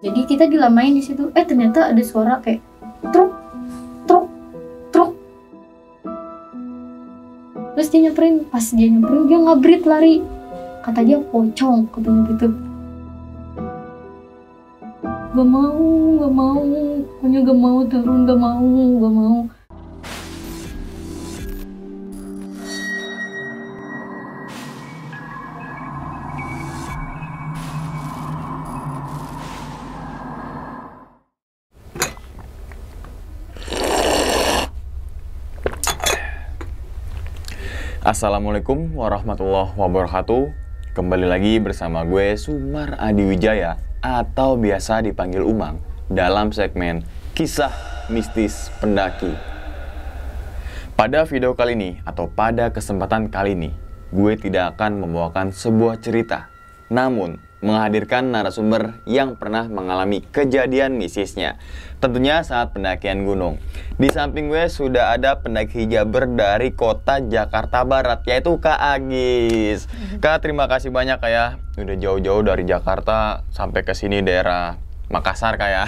jadi kita dilamain di situ. Eh ternyata ada suara kayak truk truk truk. Terus dia nyamperin. Pas dia nyamperin dia ngabrit lari. Kata dia pocong katanya gitu. Gak mau gak mau. Pokoknya gak mau turun gak mau gak mau Assalamualaikum warahmatullahi wabarakatuh. Kembali lagi bersama gue Sumar Adi Wijaya Atau biasa dipanggil Umang Dalam segmen Kisah Mistis Pendaki. Pada video kali ini Atau pada kesempatan kali ini Gue tidak akan membawakan sebuah cerita. Namun menghadirkan narasumber yang pernah mengalami kejadian mistisnya. Tentunya saat pendakian gunung. Di samping gue sudah ada pendaki hijaber dari kota Jakarta Barat, yaitu Kak Agis. Kak, terima kasih banyak Kak ya. Udah jauh-jauh dari Jakarta sampai ke sini daerah Makassar Kak ya.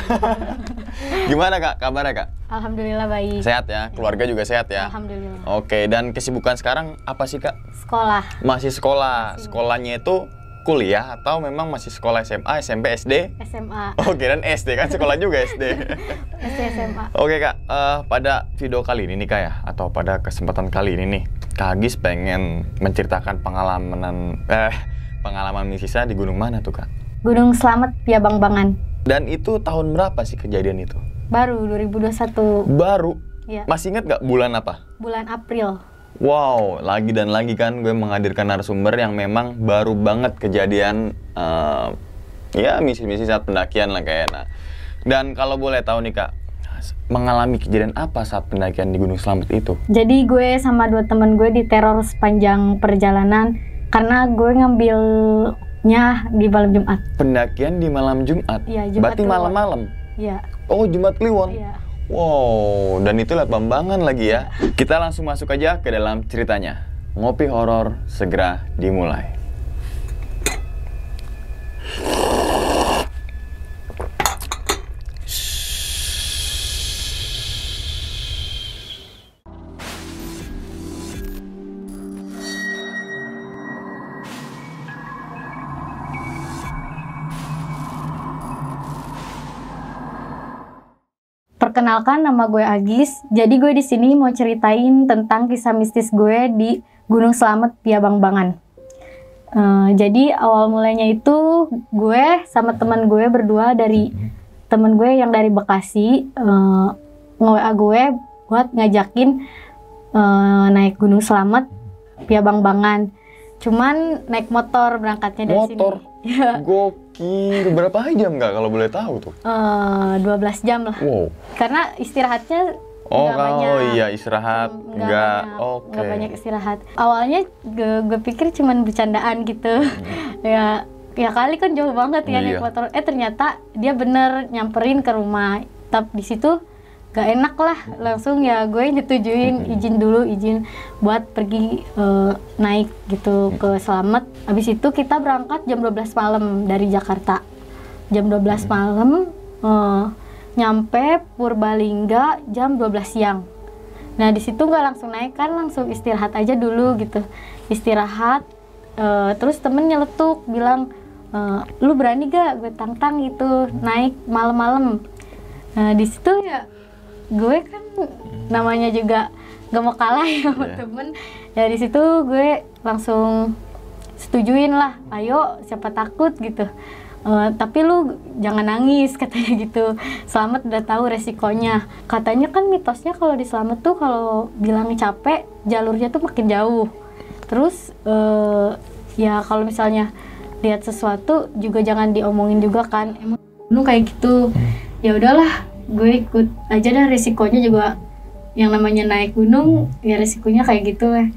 Gimana Kak, kabarnya Kak? alhamdulillah baik Sehat ya? Keluarga juga sehat ya? alhamdulillah Oke, dan kesibukan sekarang apa sih Kak? sekolah Masih sekolah. Sekolahnya itu kuliah atau memang masih sekolah SMA, SMP, SD? SMA Oke, dan SD kan sekolah juga SD. SD SMA Oke kak, eh, pada video kali ini nih kak ya, atau pada kesempatan kali ini nih, Kak Agis pengen menceritakan pengalaman eh pengalaman mistisnya di gunung mana tuh kak? Gunung Slamet Piabang Bangan Dan itu tahun berapa sih kejadian itu? baru 2021 Baru. ya Masih inget gak bulan apa? bulan April Wow, lagi dan lagi kan gue menghadirkan narasumber yang memang baru banget kejadian eh, ya misi-misi saat pendakian lah kayak nah. Dan kalau boleh tahu nih kak, mengalami kejadian apa saat pendakian di Gunung Slamet itu? Jadi gue sama dua temen gue diteror sepanjang perjalanan karena gue ngambilnya di malam Jumat. Pendakian di malam Jumat. Iya, Jumat Berarti malam-malam. Iya, Oh, Jumat Kliwon. iya. Wow, dan itu lihat bambangan lagi ya. Kita langsung masuk aja ke dalam ceritanya. Ngopi horor segera dimulai. Perkenalkan nama gue Agis. Jadi gue di sini mau ceritain tentang kisah mistis gue di Gunung Slamet Piabang Bangan. Eh, jadi awal mulanya itu gue sama teman gue berdua dari temen gue yang dari Bekasi eh, nge-WA gue buat ngajakin eh, naik Gunung Slamet Piabang Bangan. Cuman naik motor berangkatnya dari Motor? sini. Ya, Gokil, berapa jam nggak kalau boleh tahu tuh? eh, 12 jam lah. Wow. Karena istirahatnya Oh, nggak kalau banyak. iya istirahat, Hmm, nggak, oke. nggak banyak istirahat. Awalnya gue, gue pikir cuman bercandaan gitu. ya ya kali kan jauh banget ya naik Iya. motor. Eh ternyata dia bener nyamperin ke rumah. Tapi di situ gak enak lah. Langsung ya gue nyetujuin izin dulu izin buat pergi eh, naik gitu ke Slamet. Habis itu kita berangkat jam 12 malam dari Jakarta. Jam 12 malam eh, nyampe Purbalingga jam 12 siang. Nah di situ nggak langsung naik kan langsung istirahat aja dulu gitu. Istirahat. eh, terus temen nyeletuk bilang, eh, lu berani gak gue tantang gitu naik malam-malam. Nah di situ ya gue kan namanya juga gak mau kalah ya sama Iya. temen. Ya di situ gue langsung setujuin lah, ayo siapa takut gitu. Eh, tapi lu jangan nangis katanya gitu. Selamat udah tahu resikonya. Katanya kan mitosnya kalau di Selamat tuh kalau bilang capek jalurnya tuh makin jauh. Terus eh, ya kalau misalnya lihat sesuatu juga jangan diomongin juga kan. Emang gunung kayak gitu. Ya udahlah, gue ikut aja dah resikonya juga yang namanya naik gunung ya resikonya kayak gitu ya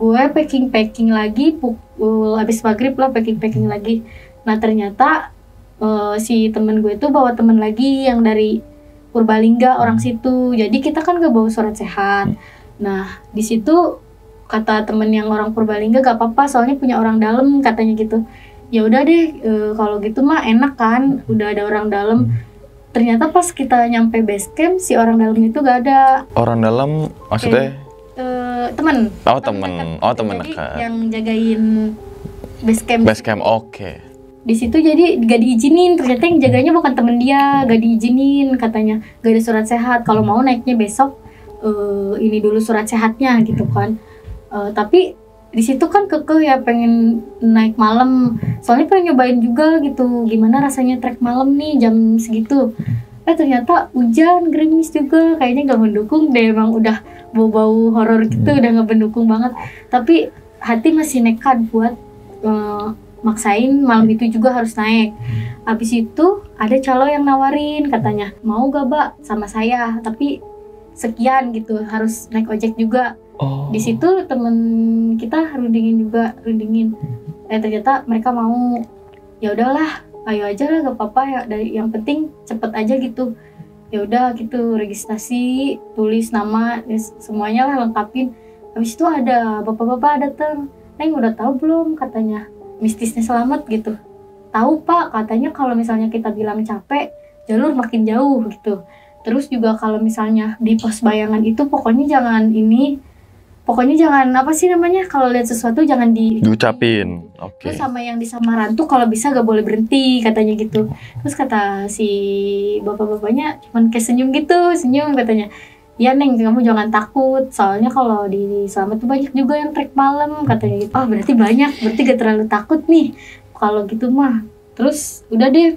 gue packing packing lagi pukul habis maghrib lah packing packing lagi. Nah ternyata eh, si temen gue itu bawa temen lagi yang dari Purbalingga orang situ. Jadi kita kan gak bawa surat sehat. Nah di situ kata temen yang orang Purbalingga gak apa-apa soalnya punya orang dalam katanya gitu. Ya udah deh e, kalau gitu mah enak kan udah ada orang dalam ternyata pas kita nyampe base camp si orang dalam itu gak ada. Orang dalam maksudnya? E, temen. Oh, temen. dekat. Oh, temen Jadi dekat. yang jagain base camp base camp oke. di situ jadi gak diizinin. Ternyata yang jaganya bukan temen dia gak diizinin. Katanya gak ada surat sehat. Kalau mau naiknya besok eh, ini dulu surat sehatnya gitu kan. Eh, tapi di situ kan kekeh ya pengen naik malam. Soalnya pengen nyobain juga gitu gimana rasanya trek malam nih jam segitu. Eh ternyata hujan gerimis juga. Kayaknya nggak mendukung deh emang udah bau-bau horor gitu udah nggak mendukung banget. Tapi hati masih nekat buat eh, maksain malam itu juga harus naik. Habis itu ada calo yang nawarin katanya mau gak mbak? sama saya. Tapi sekian gitu harus naik ojek juga Oh. di situ temen kita rundingin juga rundingin. Eh ternyata mereka mau. Ya udahlah ayo aja lah gak apa-apa ya. Dari yang penting cepet aja gitu. Ya udah gitu registrasi tulis nama ya, semuanya lah lengkapin. Habis itu ada bapak-bapak datang. Neng udah tahu belum? katanya. Mistisnya selamat gitu. Tahu pak. Katanya kalau misalnya kita bilang capek jalur makin jauh gitu. Terus juga kalau misalnya di pos bayangan itu pokoknya jangan ini pokoknya jangan apa sih namanya kalau lihat sesuatu jangan di Diucapin. Oke. Terus sama yang di Samaran tuh kalau bisa gak boleh berhenti katanya gitu. Terus kata si bapak-bapaknya cuman kayak senyum gitu, senyum katanya. Ya Neng, kamu jangan takut. Soalnya kalau di Selamat tuh banyak juga yang trek malam katanya gitu. Oh, berarti banyak. Berarti gak terlalu takut nih. Kalau gitu mah. Terus udah deh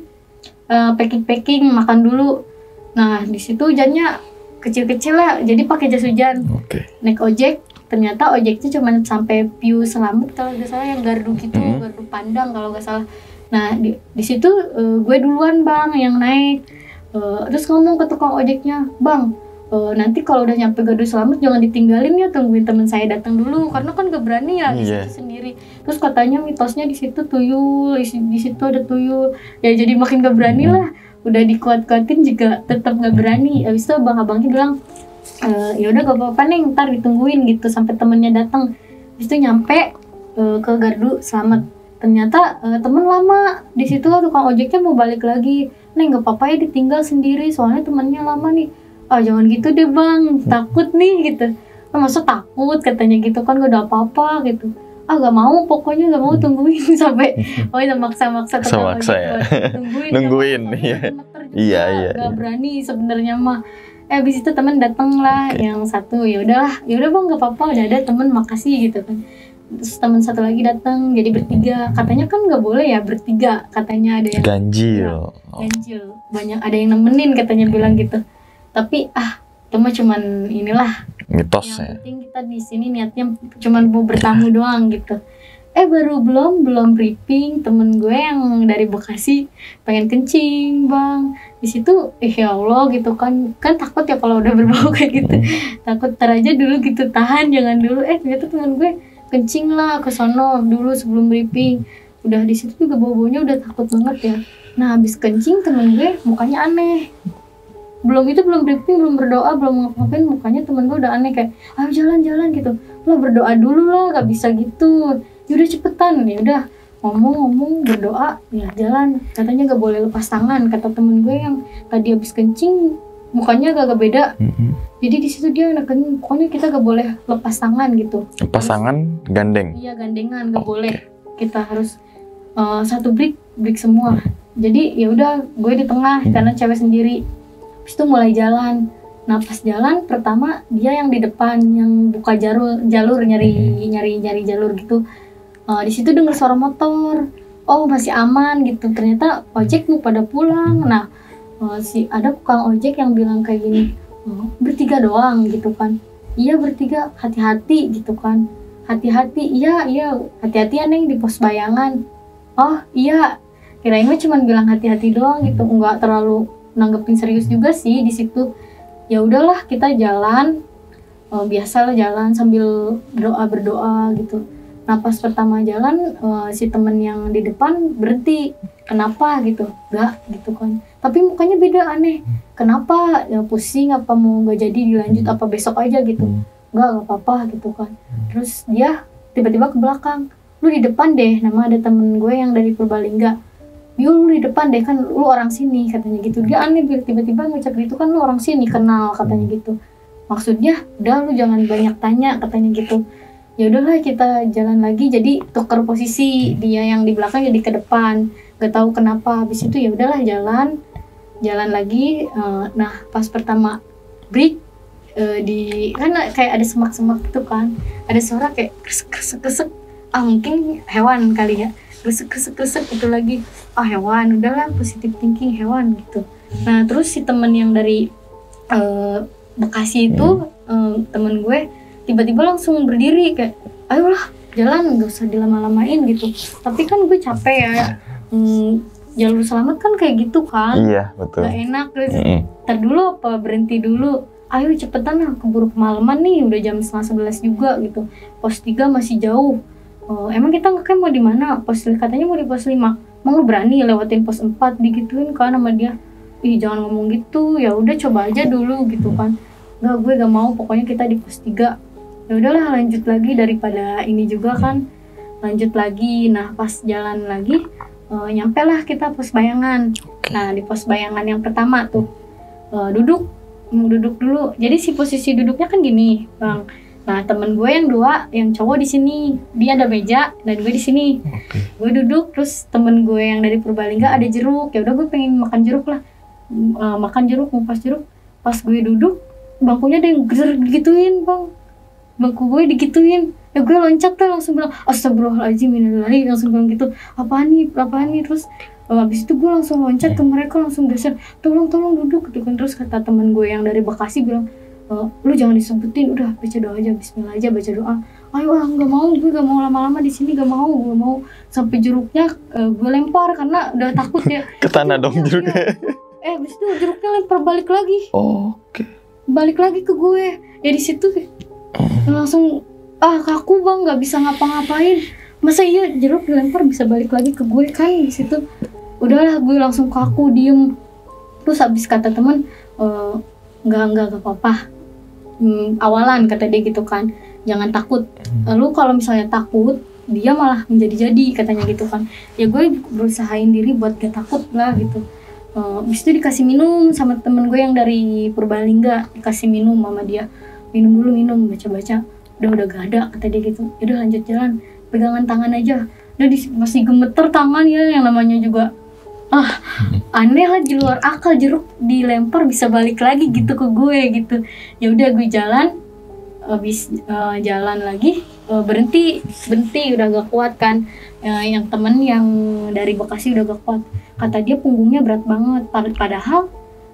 eh, packing-packing makan dulu. Nah, di situ hujannya kecil-kecil lah. Jadi pakai jas hujan Oke. naik ojek ternyata ojeknya cuma sampai view selamat kalau nggak salah yang gardu gitu Hmm. gardu pandang kalau nggak salah. Nah di, di situ eh, gue duluan bang yang naik. Eh, terus ngomong ke tukang ojeknya bang eh, nanti kalau udah nyampe gardu selamat jangan ditinggalin ya tungguin teman saya datang dulu karena kan gak berani ya di situ sendiri. Terus katanya mitosnya di situ tuyul di situ ada tuyul. Ya jadi makin gak berani lah. Udah dikuat-kuatin juga tetap gak berani. Habis itu abang-abangnya bilang Eh, ya udah gak apa-apa nih ntar ditungguin gitu sampai temennya datang Habis itu nyampe eh, ke gardu selamat. Ternyata eh, temen lama. Di situ tukang ojeknya mau balik lagi. Neng gak apa-apa ya ditinggal sendiri soalnya temennya lama nih. Ah jangan gitu deh bang. Takut nih gitu. Ah, masa takut katanya gitu. Kan gak ada apa-apa gitu. Ah gak mau pokoknya gak mau tungguin. Sampai oh itu maksa-maksa tukang Maksa-maksa ojek ya. buat nungguin iya. Iya, iya, gak iya. berani sebenarnya mah eh abis itu temen dateng lah Oke. yang satu ya udahlah ya udah bang gak apa-apa udah ada temen makasih gitu kan terus temen satu lagi datang jadi bertiga katanya kan nggak boleh ya bertiga katanya ada yang Ganjil. Oh. ganjil banyak ada yang nemenin katanya bilang gitu tapi ah itu mah cuman inilah Mitos yang ya. penting kita di sini niatnya cuman mau bertamu doang gitu eh baru belum belum briefing temen gue yang dari Bekasi. Pengen kencing bang. Di situ eh ya Allah gitu kan. Kan takut ya kalau udah berbau kayak gitu. Takut tar aja dulu gitu tahan jangan dulu. Eh ternyata temen gue kencing lah ke sono dulu sebelum briefing. Udah di situ juga bau baunya udah takut banget ya. Nah habis kencing temen gue mukanya aneh. Belum itu belum briefing belum berdoa belum ngapa-ngapain mukanya temen gue udah aneh kayak ayo jalan-jalan gitu. Lo berdoa dulu lah gak bisa gitu yaudah cepetan ya udah. Ngomong-ngomong berdoa ya jalan. Katanya gak boleh lepas tangan kata temen gue yang tadi habis kencing. Mukanya agak beda. Mm-mm. jadi di situ dia neken pokoknya kita gak boleh lepas tangan gitu. Pasangan gandeng. iya gandengan gak Oke. boleh. Kita harus uh, satu break break semua. Jadi ya udah gue di tengah karena cewek sendiri. Habis itu mulai jalan. Nah pas jalan pertama dia yang di depan yang buka jalur jalur nyari nyari nyari jalur gitu Uh, di situ dengar suara motor. Oh masih aman gitu. Ternyata ojek mau pada pulang. Nah uh, si ada tukang ojek yang bilang kayak gini "Oh, bertiga doang gitu kan. Iya bertiga. Hati-hati gitu kan. Hati-hati. Iya iya. Hati-hati ya neng di pos bayangan. Oh iya. Kirain mah cuma bilang hati-hati doang gitu. Nggak terlalu nanggepin serius juga sih di situ. Ya udahlah kita jalan. Eh, biasalah jalan sambil berdoa berdoa gitu nah pas pertama jalan eh, si temen yang di depan berhenti kenapa? gitu. Enggak gitu kan. Tapi mukanya beda aneh. Kenapa? Ya pusing apa mau nggak jadi? Dilanjut apa besok aja? gitu. Enggak nggak apa-apa gitu kan. Terus dia tiba-tiba ke belakang. Lu di depan deh nama ada temen gue yang dari Purbalingga. Biung lu di depan deh kan lu orang sini katanya gitu. Dia aneh tiba-tiba ngucap gitu kan lu orang sini kenal katanya gitu. Maksudnya udah lu jangan banyak tanya katanya gitu ya udahlah kita jalan lagi. Jadi tuker posisi dia yang di belakang jadi ke depan. Gak tahu kenapa. Habis itu ya udahlah jalan jalan lagi. Eh, nah pas pertama break eh, di kan kayak ada semak-semak gitu kan. Ada suara kayak kresek kresek kresek ah mungkin hewan kali ya. Kresek kresek kresek itu lagi. Ah hewan. Udahlah positif thinking hewan gitu. Nah terus si temen yang dari eh, Bekasi itu eh, temen gue tiba-tiba langsung berdiri kayak ayolah jalan nggak usah dilama-lamain gitu. Tapi kan gue capek ya. Hmm, jalur selamat kan kayak gitu kan. Iya, betul. Gak enak terus Mm-mm. ntar dulu apa berhenti dulu. Ayo cepetan lah keburu kemalaman nih udah jam setengah sebelas juga gitu. Pos 3 masih jauh. Oh, emang kita ngecamp mau di mana? Pos katanya mau di pos 5 mau berani lewatin pos 4 digituin kan sama dia. Ih jangan ngomong gitu ya udah coba aja dulu gitu kan. Nggak gue gak mau pokoknya kita di pos 3 ya udahlah lanjut lagi daripada ini juga kan. Lanjut lagi. Nah pas jalan lagi eh, nyampe lah kita pos bayangan. Nah di pos bayangan yang pertama tuh eh, duduk. Duduk dulu. Jadi si posisi duduknya kan gini bang. Nah temen gue yang dua yang cowok di sini. Dia ada meja dan gue di sini. Oke. gue duduk terus temen gue yang dari Purbalingga ada jeruk. Ya udah gue pengen makan jeruk lah. Eh, makan jeruk ngupas jeruk. Pas gue duduk bangkunya ada yang geser digituin bang bangku gue digituin. Ya gue loncat tuh langsung bilang astagfirullahaladzim innalillahi langsung bilang gitu. Apaan nih? Apaan nih? Terus eh, habis itu gue langsung loncat ke mereka langsung geser tolong tolong duduk gitu kan. Terus kata temen gue yang dari Bekasi bilang "Eh, lu jangan disebutin udah baca doa aja Bismillah aja baca doa. Ayo ah nggak mau gue gak mau lama-lama di sini gak mau gue mau. Sampai jeruknya eh, gue lempar karena udah takut ya. Ke tanah dong Iya, jeruknya. eh habis itu jeruknya lempar balik lagi. Oke. balik lagi ke gue. Ya di situ langsung ah kaku bang nggak bisa ngapa-ngapain. Masa iya jeruk dilempar bisa balik lagi ke gue kan di situ. Udahlah gue langsung kaku diem. Terus habis kata teman "Eh, nggak nggak nggak apa-apa. Hmm, awalan kata dia gitu kan. Jangan takut. Lalu kalau misalnya takut dia malah menjadi-jadi katanya gitu kan. Ya gue berusahain diri buat gak takut lah gitu. Eh, Habis itu dikasih minum sama temen gue yang dari Purbalingga dikasih minum sama dia minum dulu minum baca-baca. Udah udah gak ada kata dia gitu. Udah lanjut jalan. Pegangan tangan aja. Udah di- masih gemeter tangan ya yang namanya juga. Ah aneh lah di luar akal. Jeruk dilempar bisa balik lagi gitu ke gue gitu. Ya udah gue jalan. Habis eh, jalan lagi eh, berhenti. Berhenti udah gak kuat kan. Eh, yang temen yang dari Bekasi udah gak kuat. Kata dia punggungnya berat banget. Pad- padahal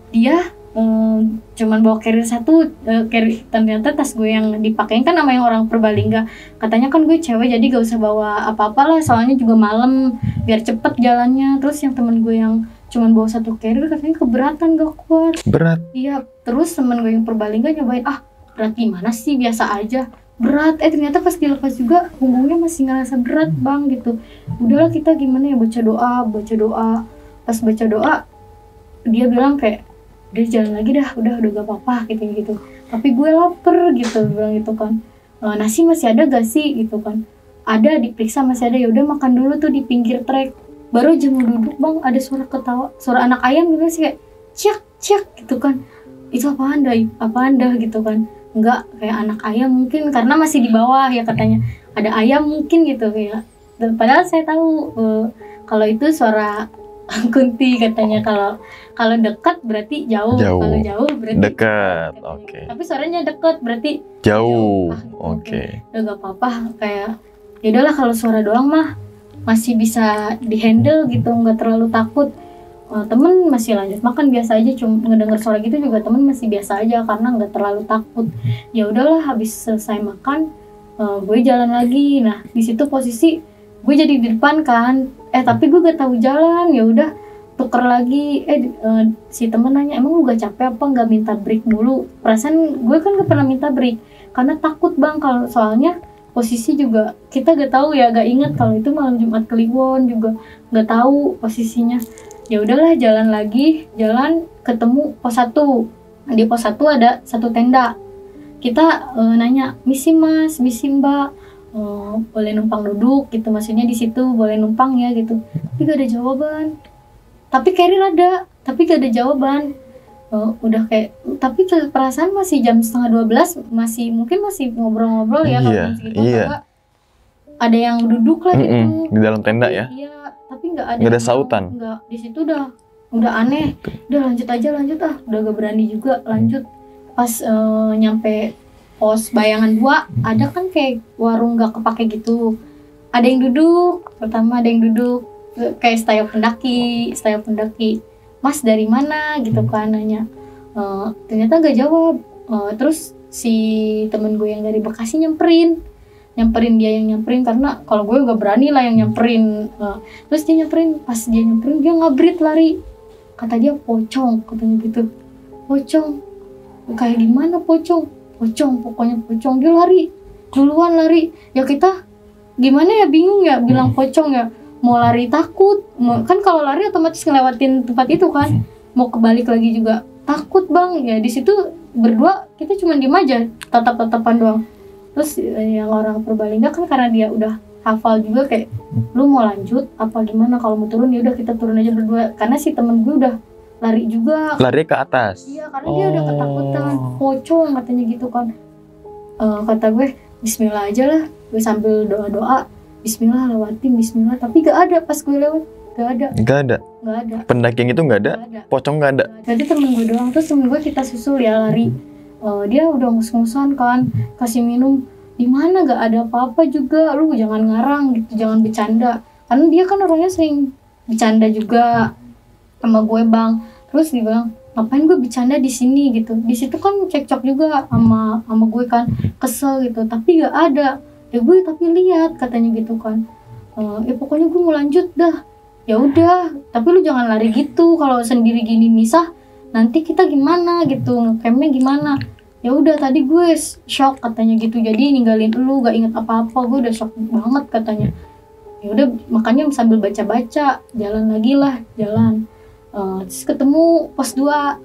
dia eh, cuman bawa carrier satu eh, carrier ternyata tas gue yang dipakein kan sama yang orang Purbalingga katanya kan gue cewek jadi gak usah bawa apa-apa lah soalnya juga malam biar cepet jalannya terus yang temen gue yang cuman bawa satu carrier katanya keberatan gak kuat Berat. Iya, terus temen gue yang Purbalingga nyobain, ah berat gimana sih, biasa aja. Berat, eh ternyata pas dilepas juga punggungnya masih ngerasa berat bang gitu. Udahlah kita gimana ya baca doa, baca doa. Pas baca doa, dia bilang kayak, dia jalan lagi dah, udah udah gak apa-apa gitu gitu. Tapi gue lapar gitu, bilang gitu kan. "E, nasi masih ada gak sih gitu kan? Ada diperiksa masih ada ya udah makan dulu tuh di pinggir trek. Baru aja mau duduk bang, ada suara ketawa, suara anak ayam gitu sih kayak ciak ciak gitu kan itu apaan dah apaan dah gitu kan enggak kayak anak ayam mungkin karena masih di bawah ya katanya ada ayam mungkin gitu ya padahal saya tahu eh, kalau itu suara kunti katanya kalau kalau dekat berarti jauh, Jauh. kalau jauh berarti Dekat. Oke. tapi suaranya dekat berarti Jauh. Ah, Oke. udah gak apa-apa kayak ya udahlah kalau suara doang mah masih bisa dihandle gitu nggak terlalu takut Eh, temen masih lanjut makan biasa aja cuma ngedenger suara gitu juga temen masih biasa aja karena nggak terlalu takut ya udahlah habis selesai makan eh, gue jalan lagi nah di situ posisi gue jadi di depan kan. Eh tapi gue gak tahu jalan. Ya udah tuker lagi. Eh eh, si temen nanya emang lu gak capek apa nggak minta break mulu? Perasaan gue kan gak pernah minta break karena takut bang. Kalau soalnya posisi juga kita gak tahu ya gak inget kalau itu malam Jumat Kliwon juga gak tahu posisinya. Ya udahlah jalan lagi. Jalan ketemu pos 1 di pos 1 ada satu tenda. Kita eh, nanya misi mas? Misi mbak eh, boleh numpang duduk gitu maksudnya di situ boleh numpang ya gitu tapi gak ada jawaban tapi carrier ada tapi gak ada jawaban Eh, udah kayak tapi per- perasaan masih jam setengah 12 masih mungkin masih ngobrol-ngobrol ya kalau Iya, iya. nggak ada yang duduk lah gitu di dalam tenda ya. Iya, tapi nggak ada. Nggak ada sautan. Nggak, di situ udah udah aneh. Udah lanjut aja lanjut ah, udah gak berani juga lanjut. Pas eh, nyampe pos bayangan dua, ada kan kayak warung nggak kepake gitu. Ada yang duduk, pertama ada yang duduk kayak style pendaki, style pendaki. Mas dari mana gitu kan nanya. Eh, ternyata nggak jawab. Eh, terus si temen gue yang dari Bekasi nyamperin nyamperin dia yang nyamperin karena kalau gue nggak berani lah yang nyamperin Nah, terus dia nyamperin pas dia nyamperin dia ngabrit lari kata dia pocong katanya gitu pocong kayak gimana pocong pocong pokoknya pocong. Dia lari duluan lari. Ya kita gimana ya bingung ya bilang pocong ya. Mau lari takut. Mau, kan kalau lari otomatis ngelewatin tempat itu kan. Mau kebalik lagi juga takut bang. Ya di situ berdua kita cuma diem aja tatap tatapan doang. Terus eh, yang orang Purbalingga kan karena dia udah hafal juga kayak lu mau lanjut apa gimana? Kalau mau turun ya udah kita turun aja berdua. Karena si temen gue udah lari juga. Lari ke atas. iya karena dia udah ketakutan. Oh. pocong katanya gitu kan. Eh, kata gue Bismillah aja lah. Gue sambil doa doa Bismillah lewatin Bismillah. Tapi gak ada pas gue lewat. Gak ada. Gak ada. gak ada. Pendaki yang itu nggak ada. gak ada. Pocong nggak ada. jadi temen gue doang. Terus temen gue kita susul ya lari. Eh, dia udah ngus-ngusan kan. Kasih minum. Di mana gak ada apa-apa juga. Lu jangan ngarang gitu. Jangan bercanda. Karena dia kan orangnya sering bercanda juga sama gue bang terus dia bilang ngapain gue bercanda di sini? Gitu. Di situ kan cekcok juga sama sama gue kan. Kesel gitu. Tapi gak ada. Ya gue tapi lihat katanya gitu kan. Eh, ya pokoknya gue mau lanjut dah. Ya udah. Tapi lu jangan lari gitu. Kalau sendiri gini misah nanti kita gimana gitu? Ngecampnya gimana? Ya udah tadi gue shock katanya gitu. Jadi ninggalin lu gak inget apa-apa. Gue udah shock banget katanya. Ya udah makanya sambil baca-baca jalan lagi lah jalan Eh, terus ketemu pos 2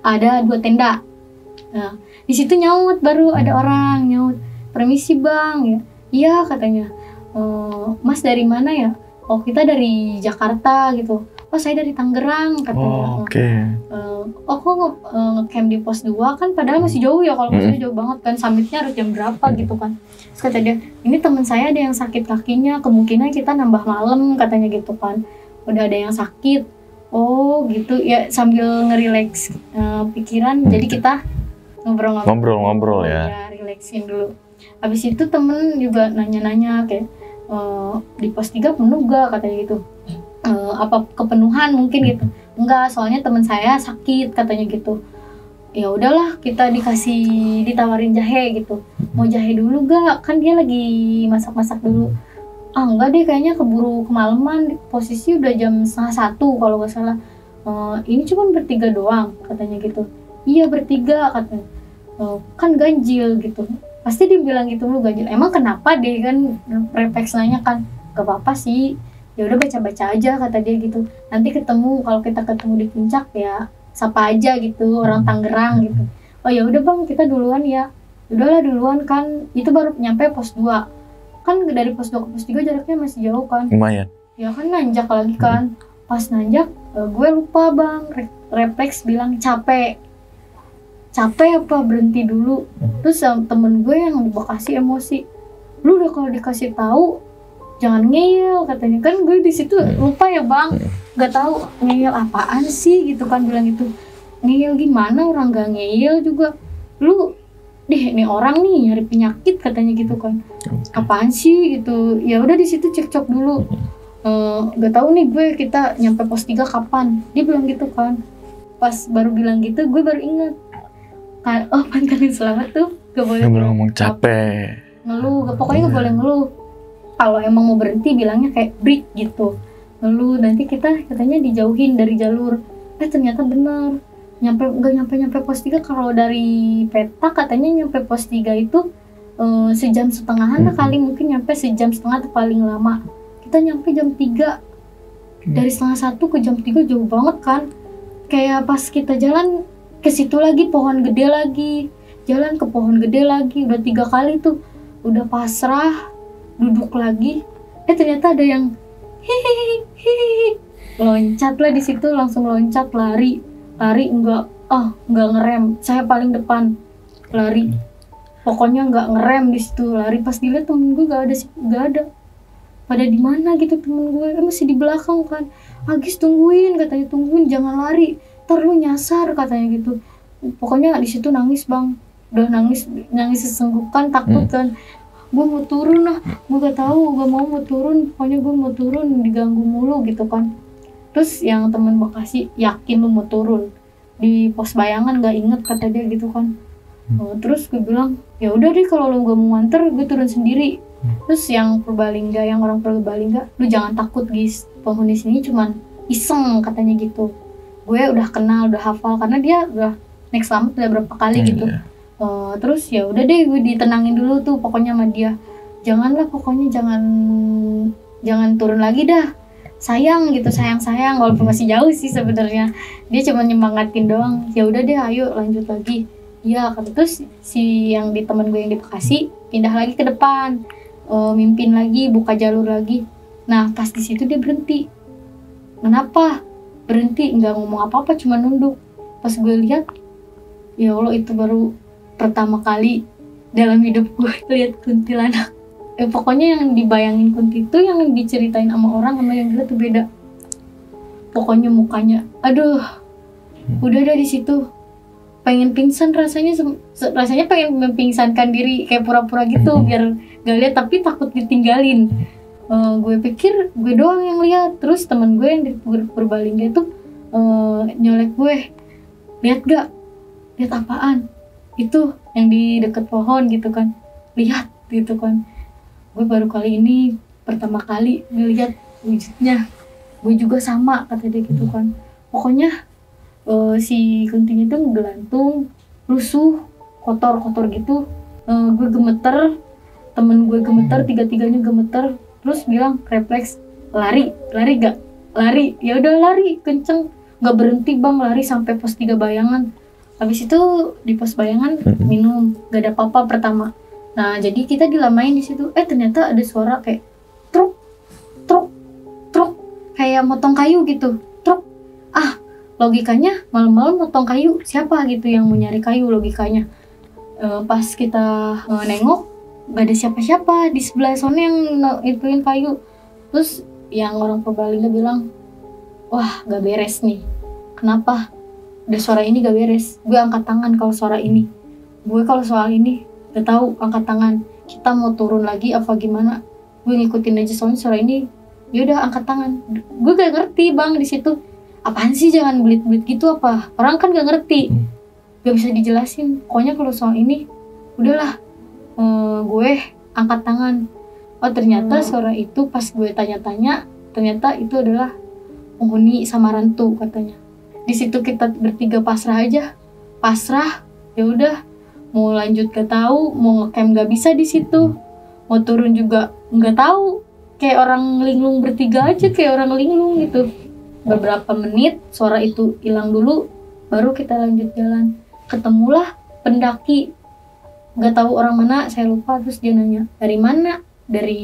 ada dua tenda. Nah di situ nyaut baru ada orang nyaut permisi bang. Ya iya katanya. "Eh, mas dari mana ya? Oh kita dari Jakarta gitu. Oh saya dari Tangerang katanya. Oh, Oke. Eh, oh kok nge- ngecamp di pos 2 kan padahal masih jauh ya kalau Mm. maksudnya jauh banget kan summitnya harus jam berapa gitu kan. Terus kata dia ini teman saya ada yang sakit kakinya kemungkinan kita nambah malam katanya gitu kan. Udah ada yang sakit oh gitu. Ya sambil ngerileks eh, pikiran jadi kita ngobrol-ngobrol. Ngobrol-ngobrol ya. ya relaxin dulu. Habis itu temen juga nanya-nanya kayak eh, di pos 3 penuh gak katanya gitu. Eh, apa kepenuhan? Mungkin gitu. Enggak soalnya teman saya sakit katanya gitu. Ya udahlah kita dikasih ditawarin jahe gitu. Mau jahe dulu gak kan dia lagi masak-masak dulu ah enggak deh kayaknya keburu kemalaman. Posisi udah jam setengah satu kalau nggak salah. "Eh, ini cuma bertiga doang katanya gitu. Iya bertiga katanya. "Eh, kan ganjil gitu. Pasti dia bilang gitu lu ganjil. Emang kenapa deh kan? Refleks nanya kan. Gak apa-apa sih. Ya udah baca-baca aja kata dia gitu. Nanti ketemu kalau kita ketemu di puncak ya sapa aja gitu orang Tangerang gitu. Oh ya udah bang kita duluan ya. Udahlah duluan kan. Itu baru nyampe pos 2 kan dari pos 2 ke pos 3 jaraknya masih jauh kan. Lumayan. ya kan nanjak lagi kan. Pas nanjak eh, gue lupa bang. Re- refleks bilang capek. Capek apa? Berhenti dulu. Terus em, temen gue yang di Bekasi emosi. Lu udah kalau dikasih tahu jangan ngeyel katanya. Kan gue di situ lupa ya bang. Nggak tahu ngeyel apaan sih gitu kan bilang gitu. Ngeyel gimana? Orang gak ngeyel juga. Lu deh nih orang nih nyari penyakit katanya gitu kan. Apaan sih? gitu. Ya udah di situ cekcok dulu. Eh, gak tahu nih gue kita nyampe pos 3 kapan. Dia bilang gitu kan. Pas baru bilang gitu gue baru inget kan oh pantangin selamat tuh gak boleh boleh ngomong capek. ngeluh gak, pokoknya gak boleh ngeluh kalau emang mau berhenti bilangnya kayak break gitu. Ngeluh nanti kita katanya dijauhin dari jalur. Eh ternyata benar nyampe nggak nyampe nyampe pos 3 kalau dari peta katanya nyampe pos 3 itu eh, sejam setengahan lah kali mungkin nyampe sejam setengah atau paling lama. Kita nyampe jam 3 dari setengah satu ke jam 3 jauh banget kan? Kayak pas kita jalan ke situ lagi pohon gede lagi. Jalan ke pohon gede lagi udah tiga kali tuh. Udah pasrah duduk lagi. Eh ternyata ada yang hihihi hihihi. Loncat lah di situ langsung loncat lari lari enggak ah enggak ngerem. Saya paling depan. Lari. Pokoknya nggak ngerem di situ. Lari pas dilihat temen gue gak ada sih gak ada. Pada di mana gitu temen gue? Eh, masih di belakang kan. Agis tungguin katanya. Tungguin jangan lari. Ntar lu nyasar katanya gitu. Pokoknya di situ nangis bang. Udah nangis nangis sesenggukan takut Hmm. kan. Gue mau turun lah. Gue gak tahu gue mau mau turun. Pokoknya gue mau turun diganggu mulu gitu kan terus yang teman Bekasi yakin lu mau turun. Di pos bayangan gak inget kata dia gitu kan. Oh, terus gue bilang ya udah deh kalau lu gak mau nganter gue turun sendiri. Terus yang Purbalingga yang orang Purbalingga lu jangan takut guys penghuni sini cuman iseng katanya gitu. Gue udah kenal udah hafal karena dia udah naik selamat udah berapa kali Hmm, gitu. iya. Eh, terus ya udah deh gue ditenangin dulu tuh pokoknya sama dia. Janganlah pokoknya jangan jangan turun lagi dah sayang gitu sayang sayang walaupun masih jauh sih sebenarnya. Dia cuma nyemangatin doang ya udah deh ayo lanjut lagi. Ya terus si yang di temen gue yang di Bekasi pindah lagi ke depan eh, mimpin lagi buka jalur lagi. Nah pas di situ dia berhenti. Kenapa? Berhenti nggak ngomong apa apa cuma nunduk. Pas gue lihat ya Allah itu baru pertama kali dalam hidup gue lihat kuntilanak eh, pokoknya yang dibayangin kunti itu yang diceritain sama orang sama yang dilihat tuh beda. Pokoknya mukanya aduh udah ada di situ. Pengen pingsan rasanya rasanya pengen mempingsankan diri kayak pura-pura gitu biar gak lihat tapi takut ditinggalin. Eh, gue pikir gue doang yang lihat. Terus teman gue yang di Pur- Purbalingga itu eh, nyolek gue lihat gak lihat apaan? Itu yang di deket pohon gitu kan. Lihat gitu kan gue baru kali ini pertama kali ngelihat wujudnya. Gue juga sama kata dia gitu kan. Pokoknya eh, si kuntinya itu ngegelantung lusuh kotor kotor gitu. Eh, gue gemeter temen gue gemeter tiga tiganya gemeter terus bilang refleks lari lari gak? Lari. Ya udah lari kenceng. Nggak berhenti bang lari sampai pos tiga bayangan. Habis itu di pos bayangan Mm-mm. minum gak ada apa-apa pertama nah jadi kita dilamain di situ. Eh ternyata ada suara kayak truk truk truk. Kayak motong kayu gitu. Truk. Ah logikanya malam-malam motong kayu. Siapa gitu yang mau nyari kayu logikanya? Eh, pas kita eh, nengok gak ada siapa-siapa. Di sebelah sana yang ituin kayu. Terus yang orang Purbalingga bilang wah gak beres nih. Kenapa? Ada suara ini gak beres. Gue angkat tangan kalau suara ini. Gue kalau soal ini gak tahu angkat tangan. Kita mau turun lagi apa gimana? Gue ngikutin aja soalnya suara ini yaudah angkat tangan. Gue gak ngerti bang di situ. Apaan sih jangan belit-belit gitu apa? Orang kan gak ngerti. Hmm. gak bisa dijelasin. Pokoknya kalau soal ini udahlah eh, gue angkat tangan. Oh ternyata suara itu pas gue tanya-tanya ternyata itu adalah penghuni Samarantu katanya. Di situ kita bertiga pasrah aja. Pasrah ya udah mau lanjut gak tahu mau ngecamp gak bisa di situ. Mau turun juga nggak tahu. Kayak orang linglung bertiga aja kayak orang linglung gitu. Beberapa menit suara itu hilang dulu baru kita lanjut jalan. Ketemulah pendaki. Nggak tahu orang mana saya lupa terus dia nanya dari mana? Dari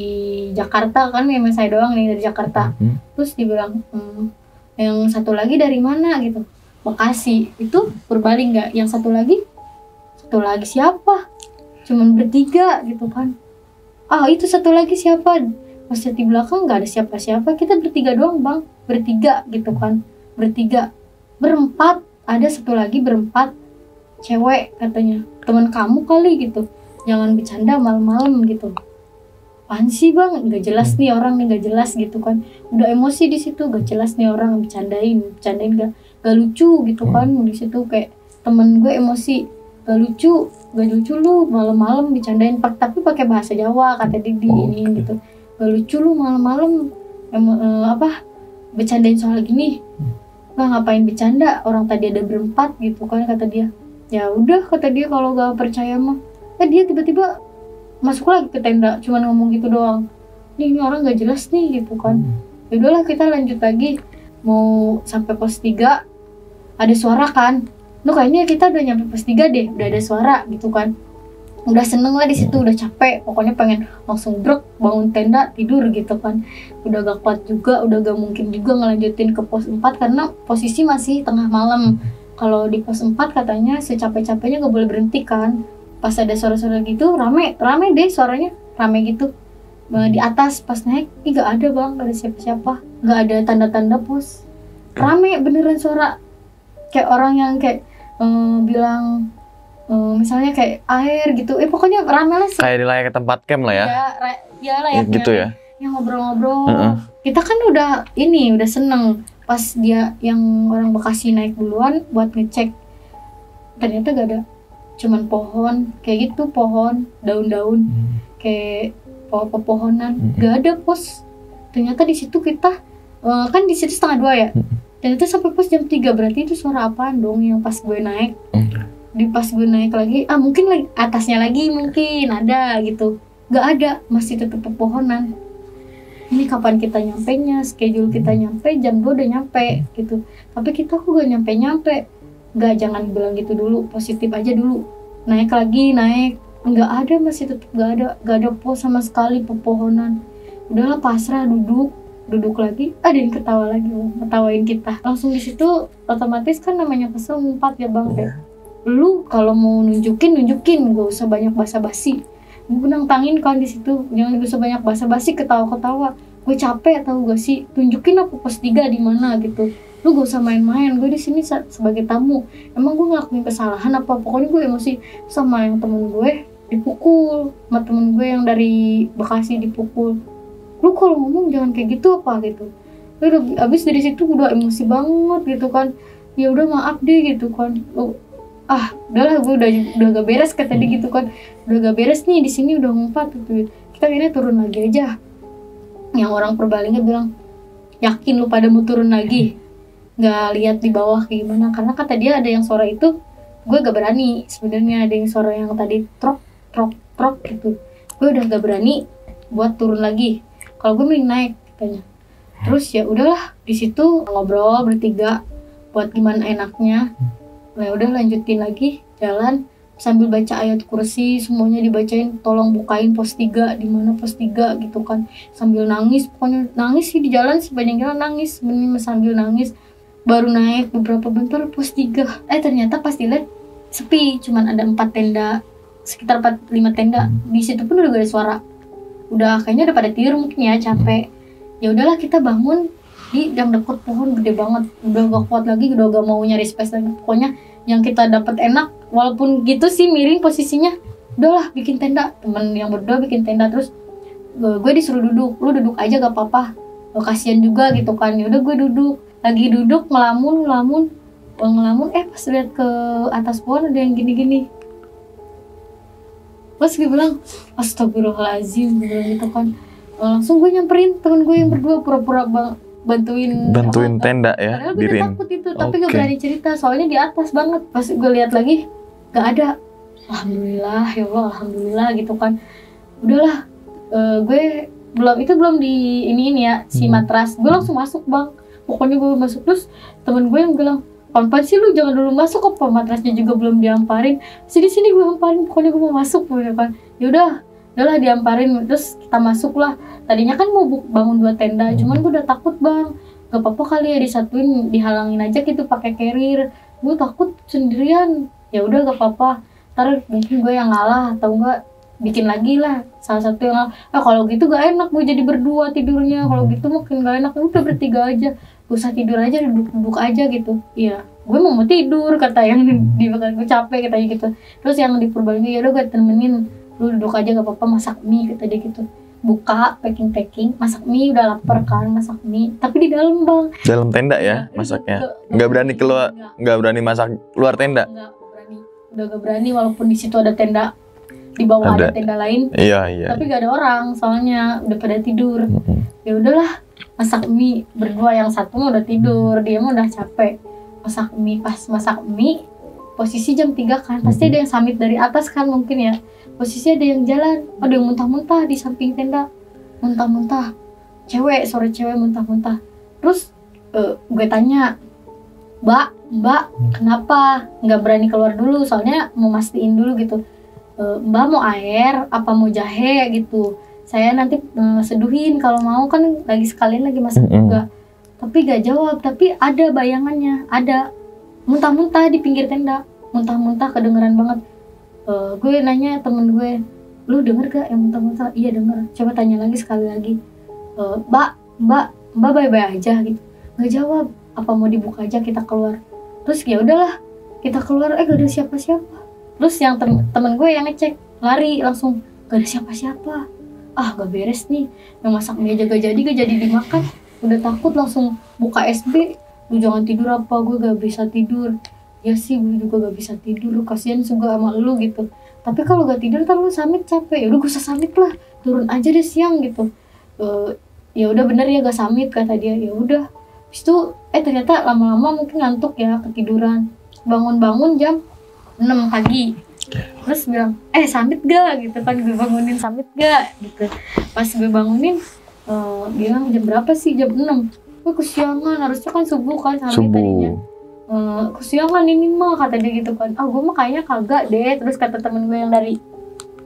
Jakarta kan memang saya doang nih dari Jakarta. Hmm. terus dibilang "Hmm, yang satu lagi dari mana? gitu. Bekasi. Itu Purbalingga yang satu lagi satu lagi siapa? Cuman bertiga gitu kan. Ah itu satu lagi siapa? Pas di belakang nggak ada siapa-siapa. Kita bertiga doang bang. Bertiga gitu kan. Bertiga. Berempat. Ada satu lagi berempat cewek katanya. Teman kamu kali gitu. Jangan bercanda malam-malam gitu. Apaan sih bang? Nggak jelas nih orang nih nggak jelas gitu kan. Udah emosi di situ gak jelas nih orang. Bercandain bercandain. Gak gak lucu gitu kan di situ. Kayak temen gue emosi gak lucu gak lucu lu malam-malam bercandain pak tapi pakai bahasa Jawa kata Didi Oh, ini oke. gitu. Gak lucu lu malam-malam emo- eh, apa bercandain soal gini. Bang ngapain bercanda orang tadi ada berempat gitu kan kata dia. Ya udah kata dia kalau gak percaya mah. Eh dia tiba-tiba masuk lagi ke tenda cuman ngomong gitu doang. Nih ini orang gak jelas nih gitu kan. Ya udahlah kita lanjut lagi. Mau sampai pos 3 ada suara kan Nuh kayaknya kita udah nyampe pos 3 deh udah ada suara gitu kan. Udah seneng lah di situ udah capek. Pokoknya pengen langsung drop bangun tenda tidur gitu kan. Udah gak kuat juga udah gak mungkin juga ngelanjutin ke pos 4 karena posisi masih tengah malam. Kalau di pos 4 katanya secapek-capeknya gak boleh berhenti kan. Pas ada suara-suara gitu rame rame deh suaranya. Rame gitu. Di atas pas naik ih gak ada bang gak ada siapa-siapa. Gak ada tanda-tanda pos rame beneran suara. Kayak orang yang kayak eh, bilang eh, misalnya kayak air gitu. Eh pokoknya rame lah sih. Kayak di layaknya tempat camp lah ya. ya, ra- ya layaknya gitu ya. yang ngobrol-ngobrol. Heeh. kita kan udah ini udah seneng. Pas dia yang orang Bekasi naik duluan buat ngecek ternyata gak ada. Cuman pohon kayak gitu pohon daun-daun. Kayak pohon pepohonan. Mm-mm. gak ada pos ternyata di situ kita eh, kan di situ setengah dua ya ternyata sampai pos jam 3 berarti itu suara apaan dong yang pas gue naik? Di pas gue naik lagi ah mungkin lagi atasnya lagi mungkin ada gitu. Gak ada masih tetap pepohonan. Ini kapan kita nyampe nya schedule kita nyampe jam 2 udah nyampe gitu. Tapi kita kok gak nyampe nyampe nggak jangan bilang gitu dulu positif aja dulu. Naik lagi naik. Nggak ada masih tetap nggak ada. Nggak ada pos sama sekali pepohonan. Udahlah pasrah duduk duduk lagi ada yang ketawa lagi ketawain kita. Langsung di situ otomatis kan namanya kesel empat ya bang? Kayak lu kalau mau nunjukin nunjukin gak usah banyak basa-basi. Gue nantangin kan di situ jangan gak usah banyak basa-basi ketawa-ketawa. Gue capek tau gak sih? Tunjukin aku pos tiga di mana gitu. Lu gak usah main-main gue di sini sebagai tamu. Emang gue ngelakuin kesalahan apa? Pokoknya gue emosi sama yang temen gue dipukul sama temen gue yang dari Bekasi dipukul lu kalau ngomong jangan kayak gitu apa gitu. Gue udah abis dari situ udah emosi banget gitu kan. Ya udah maaf deh gitu kan. Lu- ah udahlah gue udah udah gak beres kayak tadi gitu kan. Udah gak beres nih di sini udah ngumpat gitu. Kita akhirnya turun lagi aja. Yang orang perbalingnya bilang yakin lu pada mau turun lagi? Nggak lihat di bawah kayak gimana. Karena kata dia ada yang suara itu gue gak berani sebenarnya. Ada yang suara yang tadi trok trok trok gitu. Gue udah gak berani buat turun lagi kalau gue mending naik katanya. Terus ya udahlah di situ ngobrol bertiga buat gimana enaknya. Nah udah lanjutin lagi jalan sambil baca ayat kursi semuanya dibacain tolong bukain pos 3 di mana pos 3 gitu kan. Sambil nangis pokoknya nangis sih di jalan sepanjang jalan nangis bener sambil nangis. Baru naik beberapa bentar pos 3 eh ternyata pas dilihat sepi cuman ada empat tenda sekitar 4 5 tenda. Di situ pun udah gak ada suara udah kayaknya udah pada tidur mungkin ya capek. Ya udahlah kita bangun di yang deket pohon gede banget. Udah gak kuat lagi udah gak mau nyari space lagi. Pokoknya yang kita dapat enak walaupun gitu sih miring posisinya udahlah bikin tenda. Temen yang berdua bikin tenda terus gue, disuruh duduk. Lu duduk aja gak apa-apa. Lo kasihan juga gitu kan. Ya udah gue duduk. Lagi duduk ngelamun Oh, ngelamun eh pas lihat ke atas pohon ada yang gini-gini pas gue bilang astagfirullahaladzim gue bilang gitu kan Eh, langsung gue nyamperin temen gue yang berdua pura-pura bang bantuin Bantuin apa, tenda ya, Padahal gue udah takut itu, tapi gak berani cerita soalnya di atas banget. Pas gue lihat lagi, gak ada. Alhamdulillah, ya Allah, alhamdulillah gitu kan. Udahlah, eh, gue belum itu belum di ini ini ya si Hmm. matras. Gue langsung masuk bang. Pokoknya gue masuk terus temen gue yang bilang, Kapan sih lu? Jangan dulu masuk apa matrasnya juga belum diamparin. Sini sini gue hamparin, pokoknya gue mau masuk gitu kan. Yaudah, udahlah diamparin. Terus kita masuk lah. Tadinya kan mau bangun dua tenda cuman gue udah takut bang. Gak apa-apa kali ya disatuin dihalangin aja gitu pakai carrier. Gue takut sendirian. Ya udah gak apa-apa. Ntar mungkin gue yang ngalah atau enggak bikin lagi lah salah satu yang ah kalau gitu gak enak gue jadi berdua tidurnya. Kalau gitu mungkin gak enak. Udah bertiga aja usah tidur aja duduk-duduk aja gitu. Iya gue mau mau tidur kata yang di, di belakang gue capek katanya gitu. Terus yang di Purbalingga ya udah gue temenin lu duduk aja gak apa-apa masak mie kata dia gitu. Buka packing packing masak mie udah lapar kan masak mie. Tapi di dalam bang. Dalam tenda Iya, ya masaknya. Nggak- berani keluar, nggak. berani masak luar tenda. nggak berani. Udah gak berani walaupun di situ ada tenda di bawah Ada. ada, tenda lain. Iya iya. tapi gak ada orang soalnya udah pada tidur. Mm-mm. ya udahlah masak mie. Berdua yang satu udah tidur dia mah udah capek. Masak mie pas masak mie posisi jam 3 kan. Pasti ada yang samit dari atas kan mungkin ya. Posisi ada yang jalan. Ada yang muntah-muntah di samping tenda. Muntah-muntah. Cewek sore cewek muntah-muntah. Terus eh, gue tanya mbak mbak kenapa? Nggak berani keluar dulu soalnya mau mastiin dulu gitu. "E, mbak mau air apa mau jahe? gitu. Saya nanti eh, seduhin kalau mau kan lagi sekalian lagi masak Mm-mm. juga. Tapi gak jawab tapi ada bayangannya ada muntah-muntah di pinggir tenda. Muntah-muntah kedengeran banget. Eh, gue nanya temen gue lu denger gak yang muntah-muntah? Iya denger. Coba tanya lagi sekali lagi. "Eh, mbak mbak mbak bye-bye aja gitu. Nggak jawab. Apa mau dibuka aja kita keluar? Terus ya udahlah kita keluar. Eh gak ada siapa-siapa terus yang tem- temen gue yang ngecek lari langsung gak ada siapa-siapa. Ah gak beres nih yang masak mie aja gak jadi gak jadi dimakan. Udah takut langsung buka SB lu jangan tidur apa gue gak bisa tidur. Ya sih gue juga gak bisa tidur kasihan juga sama lu gitu. Tapi kalau gak tidur ntar lu samit capek. Ya udah gue samit lah turun aja deh siang gitu. Eh, ya udah bener ya gak samit kata dia. Ya udah. Itu eh ternyata lama-lama mungkin ngantuk ya ketiduran. Bangun-bangun jam 6 pagi. Terus bilang eh samit gak? Gitu kan gue bangunin samit gak? Gitu. Pas gue bangunin eh, bilang jam berapa sih? Jam 6 gue kesiangan. Harusnya kan subuh kan samit tadinya. Eh, kesiangan ini mah kata dia gitu kan. Ah gue mah kayaknya kagak deh. Terus kata temen gue yang dari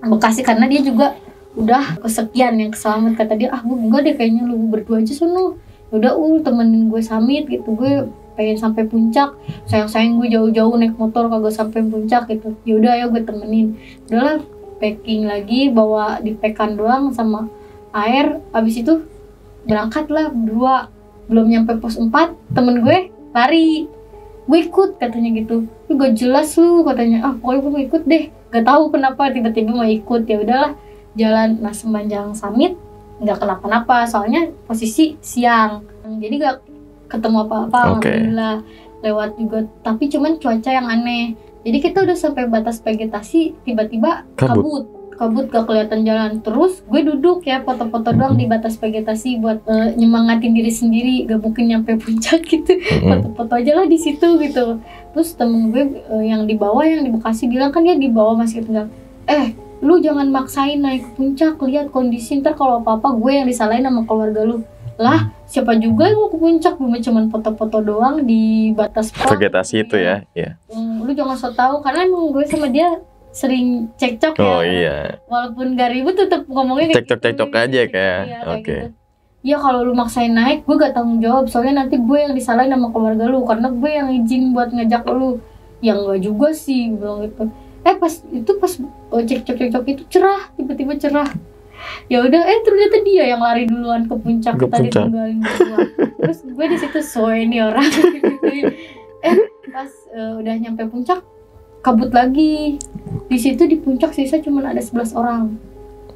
Bekasi karena dia juga udah kesekian yang keselamat kata dia ah gue enggak deh kayaknya lu berdua aja sono. Udah uh temenin gue samit gitu. Gue pengen sampai puncak. Sayang sayang gue jauh-jauh naik motor kagak sampai puncak gitu. Yaudah ayo gue temenin. Udahlah packing lagi bawa di pekan doang sama air. Habis itu berangkat lah berdua. Belum nyampe pos 4 temen gue lari. Gue ikut katanya gitu. Lu gak jelas lu katanya. Ah pokoknya gue ikut deh. Gak tahu kenapa tiba-tiba mau ikut. Ya udahlah jalan nah sepanjang summit. Nggak kenapa-napa soalnya posisi siang. Jadi gak ketemu apa-apa Oke. alhamdulillah lewat juga. Tapi cuman cuaca yang aneh. Jadi kita udah sampai batas vegetasi tiba-tiba Kabut. kabut. Kabut gak kelihatan jalan. Terus gue duduk ya foto-foto doang di batas vegetasi buat eh, nyemangatin diri sendiri gak mungkin nyampe puncak gitu. Foto-foto aja lah di situ gitu. Terus temen gue eh, yang di bawah yang di Bekasi bilang kan dia di bawah masih tinggal eh lu jangan maksain naik puncak. Lihat kondisi. Ntar kalau apa-apa gue yang disalahin sama keluarga lu lah siapa juga yang mau ke puncak gue mah cuman foto-foto doang di batas pos. Vegetasi itu ya, ya. Hmm, lu jangan so tau karena emang gue sama dia sering cekcok ya Oh iya. walaupun gak ribut tetap ngomongnya kayak Cekcok-cekcok gitu. aja kayak. Iya, Oke. gitu. Ya kalau lu maksain naik, gue gak tanggung jawab. Soalnya nanti gue yang disalahin sama keluarga lu, karena gue yang izin buat ngajak lu. Ya enggak juga sih, bilang gitu. Eh pas itu pas oh, cekcok-cekcok itu cerah, tiba-tiba cerah. Ya udah, eh ternyata dia yang lari duluan ke puncak, Ke tadi tinggalin. Terus gue di situ soe nih orang. eh pas eh, udah nyampe puncak, kabut lagi. Di situ di puncak sisa cuma ada 11 orang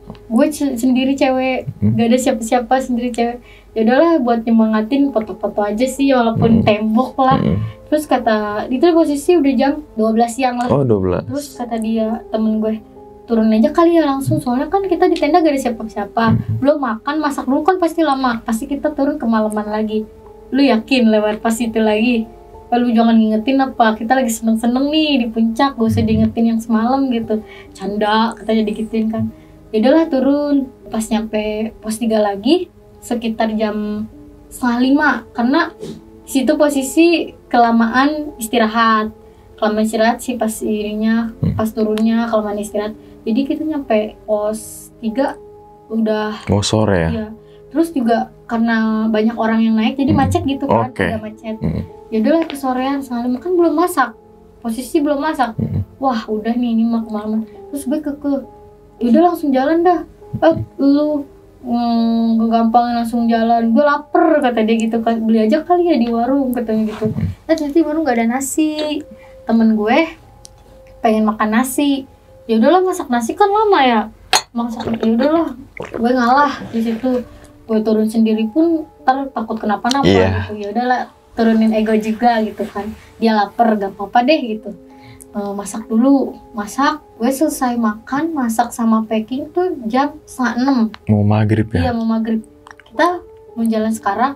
gue se- sendiri cewek Hmm. gak ada siapa-siapa sendiri cewek ya udahlah buat nyemangatin foto-foto aja sih walaupun Hmm. tembok lah Mm-mm. terus kata itu posisi udah jam 12 siang lah Oh 12. terus kata dia temen gue turun aja kali ya langsung. Soalnya kan kita di tenda gak ada siapa-siapa. Hmm. belum makan masak dulu kan pasti lama. Pasti kita turun kemalaman lagi. Lu yakin lewat pas itu lagi? Lu jangan ngingetin apa? Kita lagi seneng-seneng nih di puncak gak usah diingetin yang semalam gitu. Canda katanya digituin kan. Yaudahlah turun. Pas nyampe pos 3 lagi sekitar jam setengah lima. Karena situ posisi kelamaan istirahat. Kelamaan istirahat sih pas ininya Hmm. pas turunnya kelamaan istirahat jadi kita nyampe pos 3 udah Oh sore ya. ya terus juga karena banyak orang yang naik jadi Hmm. macet gitu kan Oke. ada macet. Mm. ya udahlah kesorean lima kan belum masak. Posisi belum masak. Mm. wah udah nih ini mah kemalaman terus gue keke ya udah langsung jalan dah. Eh lu mm, gampang langsung jalan. Gue lapar kata dia gitu kan. Beli aja kali ya di warung katanya gitu. Eh ternyata di warung gak ada nasi. Temen gue pengen makan nasi ya udahlah masak nasi kan lama ya. Masak ya udahlah. Gue ngalah di situ. Gue turun sendiri pun ntar takut kenapa-napa Iya. gitu. Ya udahlah turunin ego juga gitu kan. Dia lapar gak apa-apa deh gitu. Eh, masak dulu. Masak gue selesai makan masak sama packing tuh jam setengah enam. Mau maghrib iya ya. mau maghrib. Kita mau jalan sekarang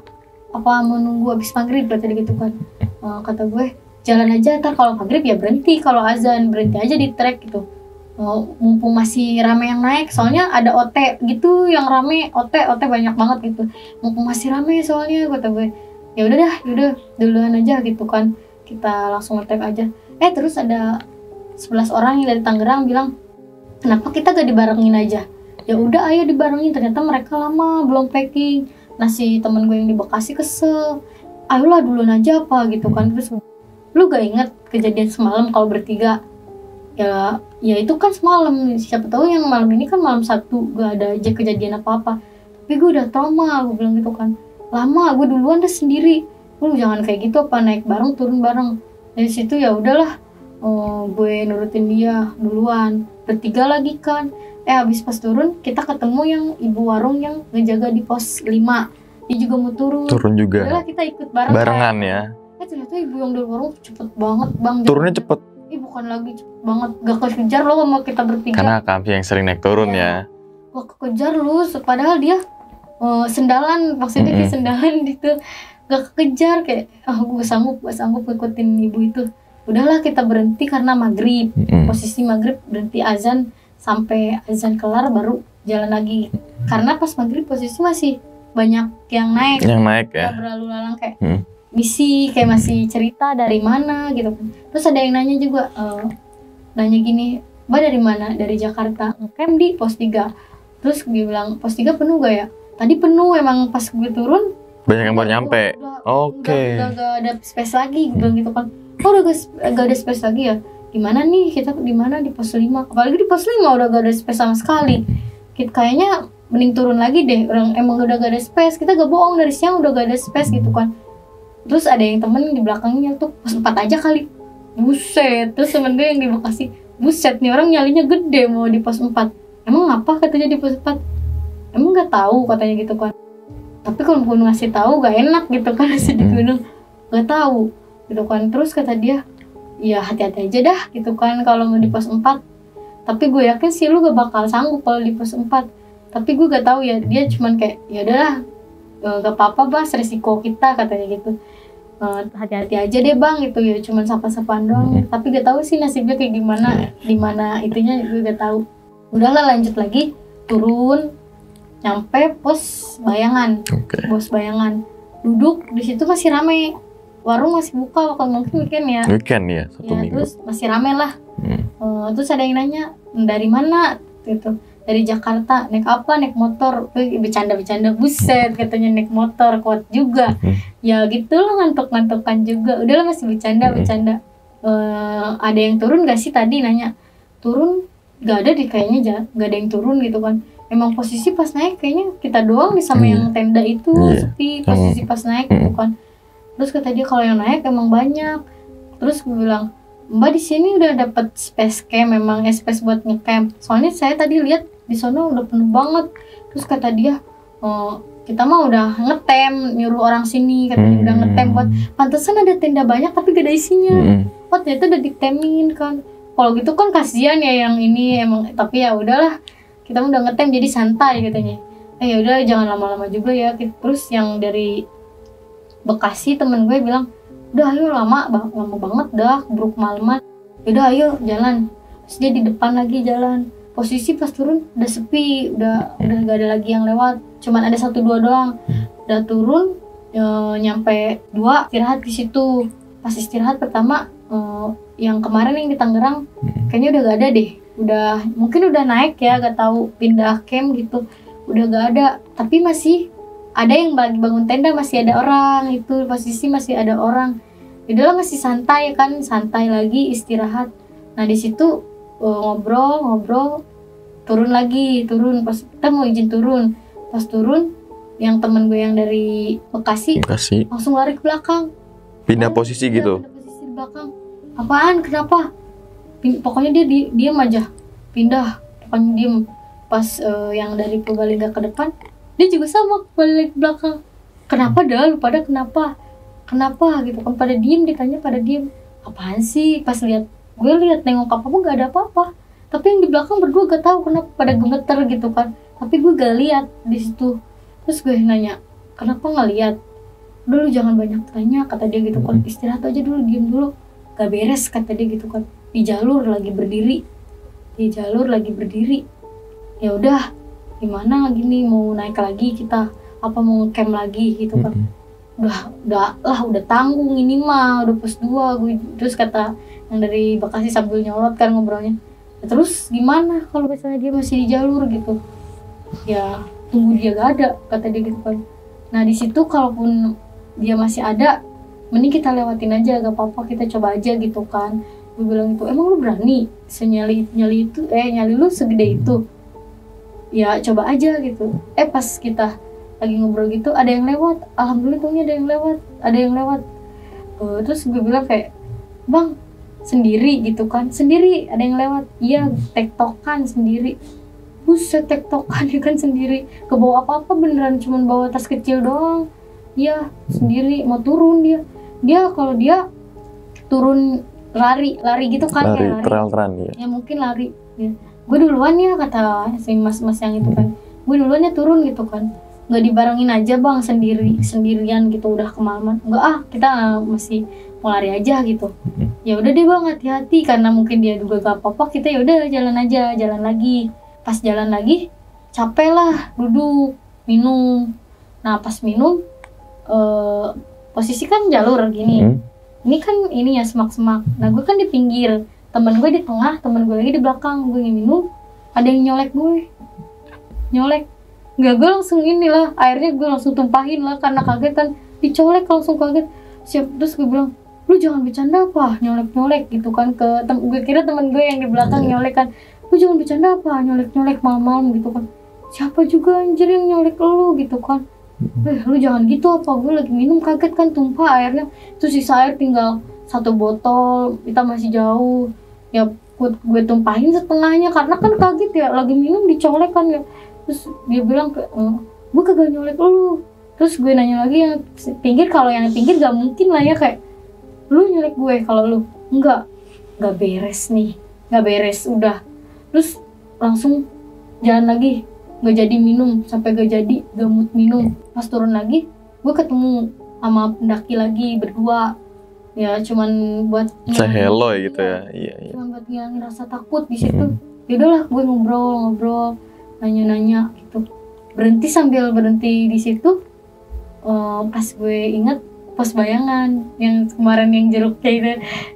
apa mau nunggu habis maghrib? Dia gitu kan. Eh, kata gue jalan aja ntar kalau maghrib ya berhenti. Kalau azan berhenti aja di trek gitu Mumpung masih rame yang naik soalnya ada OT gitu yang rame. OT OT banyak banget gitu. Mumpung masih rame soalnya kata gue. Ya udah dah yaudah duluan aja gitu kan. Kita langsung ngetek aja. Eh terus ada 11 orang yang dari Tangerang bilang kenapa kita gak dibarengin aja? Ya udah ayo dibarengin. Ternyata mereka lama belum packing. Nah si temen gue yang di Bekasi kesel. Ayolah duluan aja apa? Gitu kan. Terus lu gak inget kejadian semalam kalau bertiga? Ya ya itu kan semalam. Siapa tahu yang malam ini kan malam satu gak ada aja kejadian apa apa tapi gue udah trauma gue bilang gitu kan. Lama gue duluan deh sendiri. Lu jangan kayak gitu apa naik bareng turun bareng. Dari situ ya udahlah oh, gue nurutin dia duluan. Bertiga lagi kan. Eh habis pas turun kita ketemu yang ibu warung yang ngejaga di pos 5 dia juga mau turun. Turun juga. udahlah kita ikut bareng Barengan ya. eh ternyata ibu yang dari warung cepet banget bang. Turunnya cepet. Bukan lagi banget gak kekejar loh sama kita bertiga Karena Kamsi yang sering naik turun Iya. ya. gak kekejar lu padahal dia eh, sendalan maksudnya kayak Mm-mm. sendalan gitu gak kekejar kayak ah gue sanggup gue sanggup ngikutin ibu itu udahlah kita berhenti karena maghrib Mm-mm. posisi maghrib berhenti azan sampai azan kelar baru jalan lagi karena pas maghrib posisi masih banyak yang naik Yang naik ya. berlalu lalang kayak Hmm. Misi kayak masih cerita dari mana gitu. Kan terus ada yang nanya juga eh, nanya gini mbak dari mana? Dari Jakarta. Ngecamp di pos 3 terus gue bilang pos 3 penuh gak ya? Tadi penuh emang pas gue turun. Banyak yang baru nyampe. Oke. udah, udah gak ada space lagi gue bilang gitu kan. Oh udah gak, gak ada space lagi ya? Gimana nih? Kita di mana? Di pos 5 apalagi di pos 5 udah gak ada space sama sekali. Kita- kayaknya mending turun lagi deh. Orang emang udah gak ada space. Kita gak bohong dari siang udah gak ada space gitu kan terus ada yang temen di belakangnya tuh pos 4 aja kali. Buset terus temen gue yang di Bekasi. Buset nih orang nyalinya gede mau di pos 4 emang apa katanya di pos 4 emang nggak tahu katanya gitu kan. Tapi kalau gue ngasih tahu gak enak gitu kan masih di Hmm. gunung. Gak tahu gitu kan. Terus kata dia ya hati-hati aja dah gitu kan kalau mau di pos 4 tapi gue yakin sih lu gak bakal sanggup kalau di pos 4 tapi gue gak tahu ya dia cuman kayak ya udahlah gak apa-apa bas resiko kita katanya gitu. Eh, hati-hati. aja deh bang gitu ya cuman sapa-sapaan doang. Hmm. tapi gak tahu sih nasibnya kayak gimana di mana itunya gue gak tahu. Udahlah lanjut lagi. Turun nyampe pos bayangan. Oke. bos bayangan. Duduk di situ masih rame. Warung masih buka kalau mungkin weekend ya. Weekend ya, satu ya minggu. terus masih rame lah. Hmm. Eh, terus ada yang nanya dari mana? Gitu dari Jakarta naik apa? Naik motor. Bercanda-bercanda. Buset katanya naik motor. Kuat juga. Hmm. ya gitu loh ngantuk-ngantukan juga. Udahlah masih bercanda Hmm. bercanda. Eh, ada yang turun gak sih tadi? Nanya. Turun? Gak ada deh kayaknya ja- gak ada yang turun gitu kan. Emang posisi pas naik kayaknya kita doang nih sama Iya. yang tenda itu. Iya. sepi posisi pas naik gitu kan. Terus kata dia kalau yang naik emang banyak. Terus gue bilang mbak di sini udah dapet space camp memang eh, space buat ngecamp. Soalnya saya tadi lihat di sana udah penuh banget. Terus kata dia "Oh, kita mah udah ngetem nyuruh orang sini katanya udah ngetem buat pantesan ada tenda banyak tapi gak ada isinya. Hmm. oh ternyata udah ditemin kan. Kalau gitu kan kasihan ya yang ini emang tapi ya udahlah kita mah udah ngetem jadi santai katanya. Eh ya udah jangan lama-lama juga ya. Terus yang dari Bekasi temen gue bilang udah ayo lama lama banget dah buruk malaman udah ayo jalan. Terus dia di depan lagi jalan posisi pas turun udah sepi udah udah gak ada lagi yang lewat. Cuman ada satu dua doang. Udah turun eh, nyampe dua istirahat di situ. Pas istirahat pertama eh, yang kemarin yang di Tangerang kayaknya udah gak ada deh. Udah mungkin udah naik ya gak tahu pindah camp gitu. Udah gak ada. Tapi masih ada yang lagi bangun tenda masih ada orang. Itu posisi masih ada orang. Udahlah masih santai kan santai lagi istirahat. Nah di situ ngobrol ngobrol turun lagi turun. Pas kita mau izin turun pas turun yang temen gue yang dari Bekasi Kasih langsung lari ke belakang. Pindah Oh, posisi iya, gitu. pindah posisi di belakang. Apaan? Kenapa? Pin- pokoknya dia di diam aja. Pindah pokoknya diem. Pas eh, yang dari Purbalingga ke depan dia juga sama balik ke belakang. Kenapa dah? Lu pada kenapa. Kenapa? Gitu kan pada diem ditanya pada diem. Apaan sih? Pas lihat gue lihat nengok apa apa gak ada apa-apa. Tapi yang di belakang berdua gak tahu kenapa pada gemeter gitu kan. Tapi gue gak lihat di situ. Terus gue nanya kenapa nggak lihat udah lu jangan banyak tanya kata dia gitu kan. Istirahat aja dulu diem dulu. Gak beres kata dia gitu kan. Di jalur lagi berdiri. Di jalur lagi berdiri. Ya udah gimana gini mau naik lagi kita? Apa mau camp lagi? gitu kan udah udah lah udah tanggung ini mah udah pos dua gue terus kata yang dari Bekasi sambil nyolot kan ngobrolnya Ya, terus gimana kalau misalnya dia masih di jalur gitu? Ya tunggu dia gak ada kata dia gitu kan. Nah di situ kalaupun dia masih ada mending kita lewatin aja gak apa-apa kita coba aja gitu kan. Gue bilang itu emang lu berani senyali nyali itu eh nyali lu segede itu? Ya coba aja gitu. Eh pas kita lagi ngobrol gitu ada yang lewat. Alhamdulillah tuhnya ada yang lewat ada yang lewat. Eh, terus gue bilang kayak bang sendiri gitu kan. Sendiri ada yang lewat. Iya tektokan sendiri. Buset tektokan ya kan sendiri. Ke bawah apa apa beneran cuman bawa tas kecil doang. Iya sendiri mau turun dia. Dia kalau dia turun lari lari gitu kan lari kayak lari. trail run ya ya mungkin lari ya. gue duluan ya kata si mas-mas yang itu kan. Gue duluan ya turun gitu kan nggak dibarengin aja bang sendiri sendirian gitu udah kemalaman. Nggak ah kita masih mau lari aja gitu. Ya udah deh bang hati-hati karena mungkin dia juga gak apa-apa kita ya udah jalan aja jalan lagi. Pas jalan lagi capek lah duduk minum. Nah pas minum eh posisi kan jalur gini. Hmm. ini kan ini ya semak-semak. Nah gue kan di pinggir. Temen gue di tengah temen gue lagi di belakang. Gue minum ada yang nyolek gue. Nyolek nggak gue langsung ini lah akhirnya gue langsung tumpahin lah karena kaget kan. Dicolek langsung kaget. Siap terus gue bilang lu jangan bercanda apa? Nyolek nyolek gitu kan ke tem gue kira temen gue yang di belakang nyolek kan. Lu jangan bercanda apa? Nyolek nyolek malam-malam gitu kan. Siapa juga anjir yang nyolek lu? gitu kan. Eh lu jangan gitu apa? Gue lagi minum kaget kan tumpah airnya terus sisa air tinggal satu botol kita masih jauh. Ya gue, gue tumpahin setengahnya karena kan kaget ya lagi minum dicolek kan ya terus dia bilang ke "Eh, gue kagak nyolek lu. Terus gue nanya lagi yang pinggir kalau yang pinggir gak mungkin lah ya kayak lu nyolek gue kalau lu. Enggak nggak beres nih nggak beres udah. Terus langsung jalan lagi nggak jadi minum sampai gak jadi gamut minum. Pas turun lagi gue ketemu sama pendaki lagi berdua. Ya cuman buat Say ngilangin- hello ya gitu ya. Iya iya. cuman buat ngilangin rasa takut di situ. Yaudahlah gue ngobrol ngobrol nanya-nanya gitu. Berhenti sambil berhenti di situ eh, pas gue inget pos bayangan yang kemarin yang jeruk kayak gitu.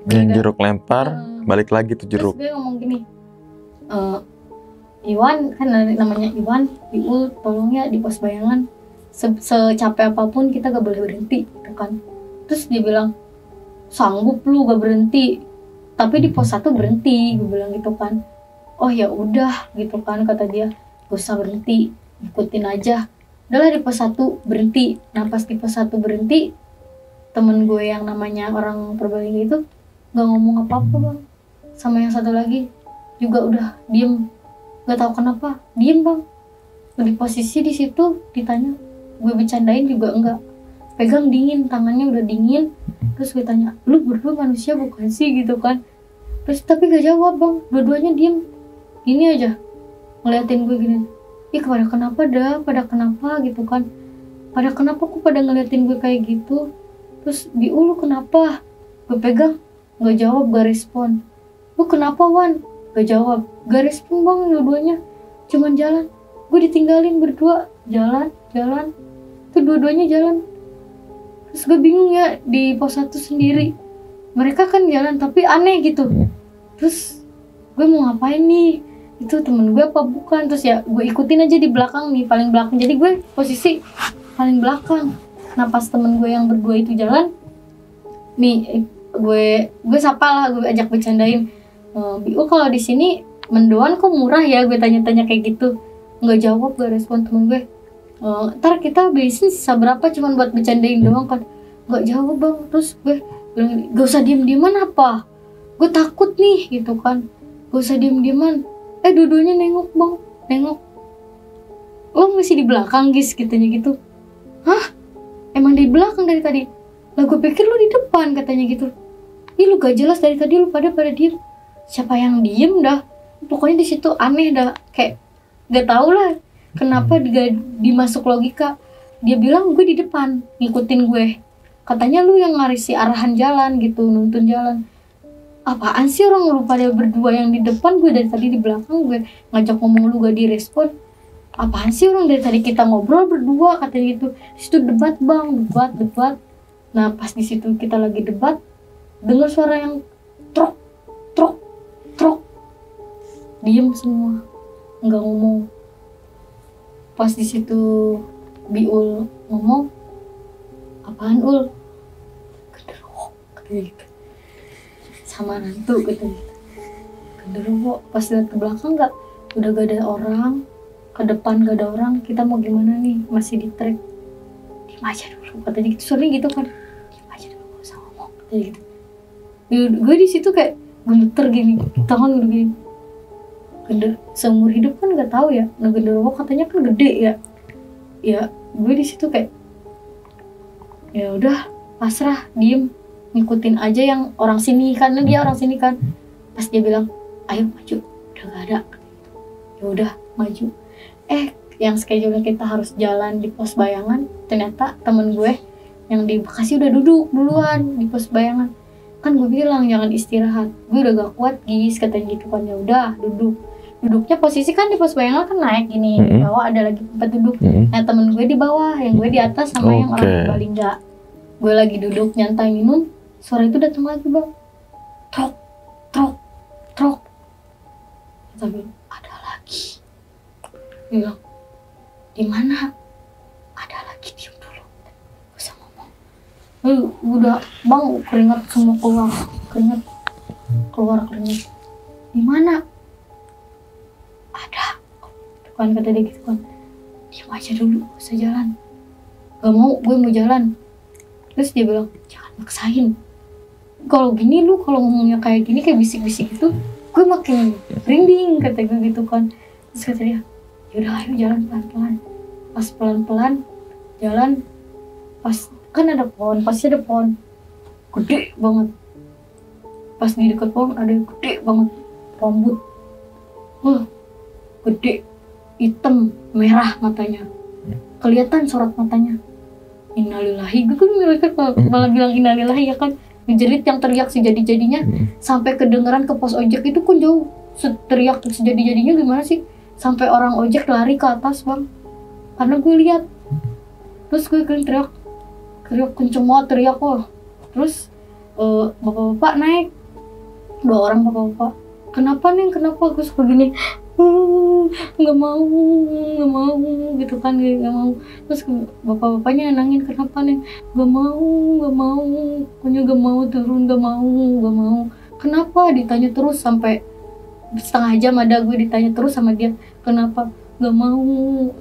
Yang jeruk lempar Hmm. balik lagi tuh terus jeruk gue ngomong gini "Eh, Iwan kan namanya Iwan Iul tolong ya di pos bayangan. Se- secapek apa pun kita gak boleh berhenti gitu kan. Terus dia bilang sanggup lu gak berhenti tapi di pos satu berhenti gue bilang gitu kan. Oh ya udah gitu kan kata dia gak usah berhenti ikutin aja. Udahlah di pos satu berhenti. Nah pas di pos satu berhenti temen gue yang namanya orang Purbalingga itu nggak ngomong apa-apa bang. Sama yang satu lagi juga udah diem. Nggak tahu kenapa diem bang. Di posisi di situ ditanya. Gue bercandain juga enggak pegang dingin tangannya udah dingin. Terus gue tanya lu berdua manusia bukan sih? Gitu kan. Terus tapi gak jawab bang. Dua-duanya diem. Gini aja ngeliatin gue gini ih pada kenapa dah pada kenapa? Gitu kan. Pada kenapa kok pada ngeliatin gue kayak gitu? Terus di ulu kenapa? Gue pegang nggak jawab gak respon. Lu kenapa Wan? Gak jawab. Gak respon bang dua-duanya. Cuman jalan. Gue ditinggalin berdua. Jalan jalan. Tuh dua-duanya jalan. Terus gue bingung ya di pos satu sendiri. Mereka kan jalan tapi aneh gitu. Terus gue mau ngapain nih itu temen gue apa bukan? Terus ya gue ikutin aja di belakang nih paling belakang. Jadi gue posisi paling belakang. Nah pas temen gue yang berdua itu jalan nih gue gue sapa lah gue ajak bercandain. "Eh, Biu kalau di sini mendoan kok murah ya? Gue tanya-tanya kayak gitu. Nggak jawab gak respon temen gue. "Eh, ntar kita bensin sisa berapa cuman buat bercandain doang kan nggak jawab bang. Terus gue bilang gak usah diem dieman apa? Gue takut nih gitu kan. Gak usah diem dieman eh dua-duanya nengok bang. Nengok. Lo masih di belakang guys katanya gitu. Hah? Emang di belakang dari tadi? Lah gue pikir lu di depan katanya gitu. Ih lu gak jelas dari tadi lu pada pada diem. Siapa yang diem dah? Pokoknya di situ aneh dah. Kayak gak tau lah Kenapa gak dimasuk logika. Dia bilang gue di depan Ngikutin gue. Katanya lu yang ngarisi arahan jalan gitu Nuntun jalan Apaan sih orang lu pada berdua yang di depan Gue dari tadi di belakang gue? Ngajak ngomong lu gak direspon. Apaan sih orang dari tadi kita ngobrol berdua Katanya gitu. Situ debat bang. Debat debat. Nah pas di situ kita lagi debat dengar suara yang trok trok trok diem semua. Nggak ngomong. Pas di situ biul ngomong apaan ul? Genderuwo katanya gitu sama nantu gitu. Genderuwo pas lihat ke belakang nggak udah gak ada orang ke depan gak ada orang kita mau gimana nih? Masih di trek. Diem aja dulu katanya gitu. Sering gitu kan? Diem aja dulu gak usah ngomong katanya gitu. Gue di situ kayak gemeter gini tangan udah gini. Gender seumur hidup kan nggak tahu ya nah genderuwo katanya kan gede ya. Ya gue di situ kayak ya udah pasrah diem ngikutin aja yang orang sini karena dia orang sini kan. Pas dia bilang ayo maju. Udah gak ada. Ya udah maju. Eh yang schedule kita harus jalan di pos bayangan ternyata temen gue yang di Bekasi udah duduk duluan di pos bayangan. Kan gue bilang jangan istirahat. Gue udah gak kuat gis katanya gitu kan. Ya udah duduk. Duduknya posisi kan di pos bayangan kan naik gini di Mm-mm. bawah ada lagi tempat duduk. Mm-mm. nah temen gue di bawah yang gue di atas sama yang Oke. orang paling enggak gue lagi duduk nyantai minum suara itu datang lagi bang. Trok trok trok gue ada lagi. Bilang di mana? Ada lagi diem dulu. Usah ngomong. Eh, udah bang keringat semua keluar keringat. Keluar keringat. Di mana? Ada. Kan kata dia gitu kan. Diam aja dulu gak jalan. Gak mau gue mau jalan. Terus dia bilang jangan maksain kalau gini lu kalau ngomongnya kayak gini kayak bisik-bisik gitu gue makin merinding kata gue gitu kan. Terus kata dia yaudah ayo jalan pelan-pelan. Pas pelan-pelan jalan pas kan ada pohon pasti ada pohon. Gede banget. Pas di dekat pohon ada yang gede banget. Rambut wah gede hitam merah matanya. Kelihatan sorot matanya. Innalillahi. Gue kan mereka malah bilang innalillahi ya kan ngejerit yang teriak sejadi-jadinya Hmm. sampai kedengeran ke pos ojek itu kan jauh. Teriak sejadi-jadinya gimana sih? Sampai orang ojek lari ke atas bang. Karena gue lihat. Terus gue teriak. Teriak kenceng banget teriak wah. Terus eh, bapak-bapak naik. Dua orang bapak-bapak. Kenapa nih kenapa? Gue suka gini "Hmm, nggak mau nggak mau gitu kan nggak mau. Terus bapak-bapaknya nangin kenapa nih? Gak mau gak mau. Pokoknya gak mau turun gak mau gak mau. Kenapa? Ditanya terus sampai setengah jam ada gue ditanya terus sama dia kenapa? Gak mau.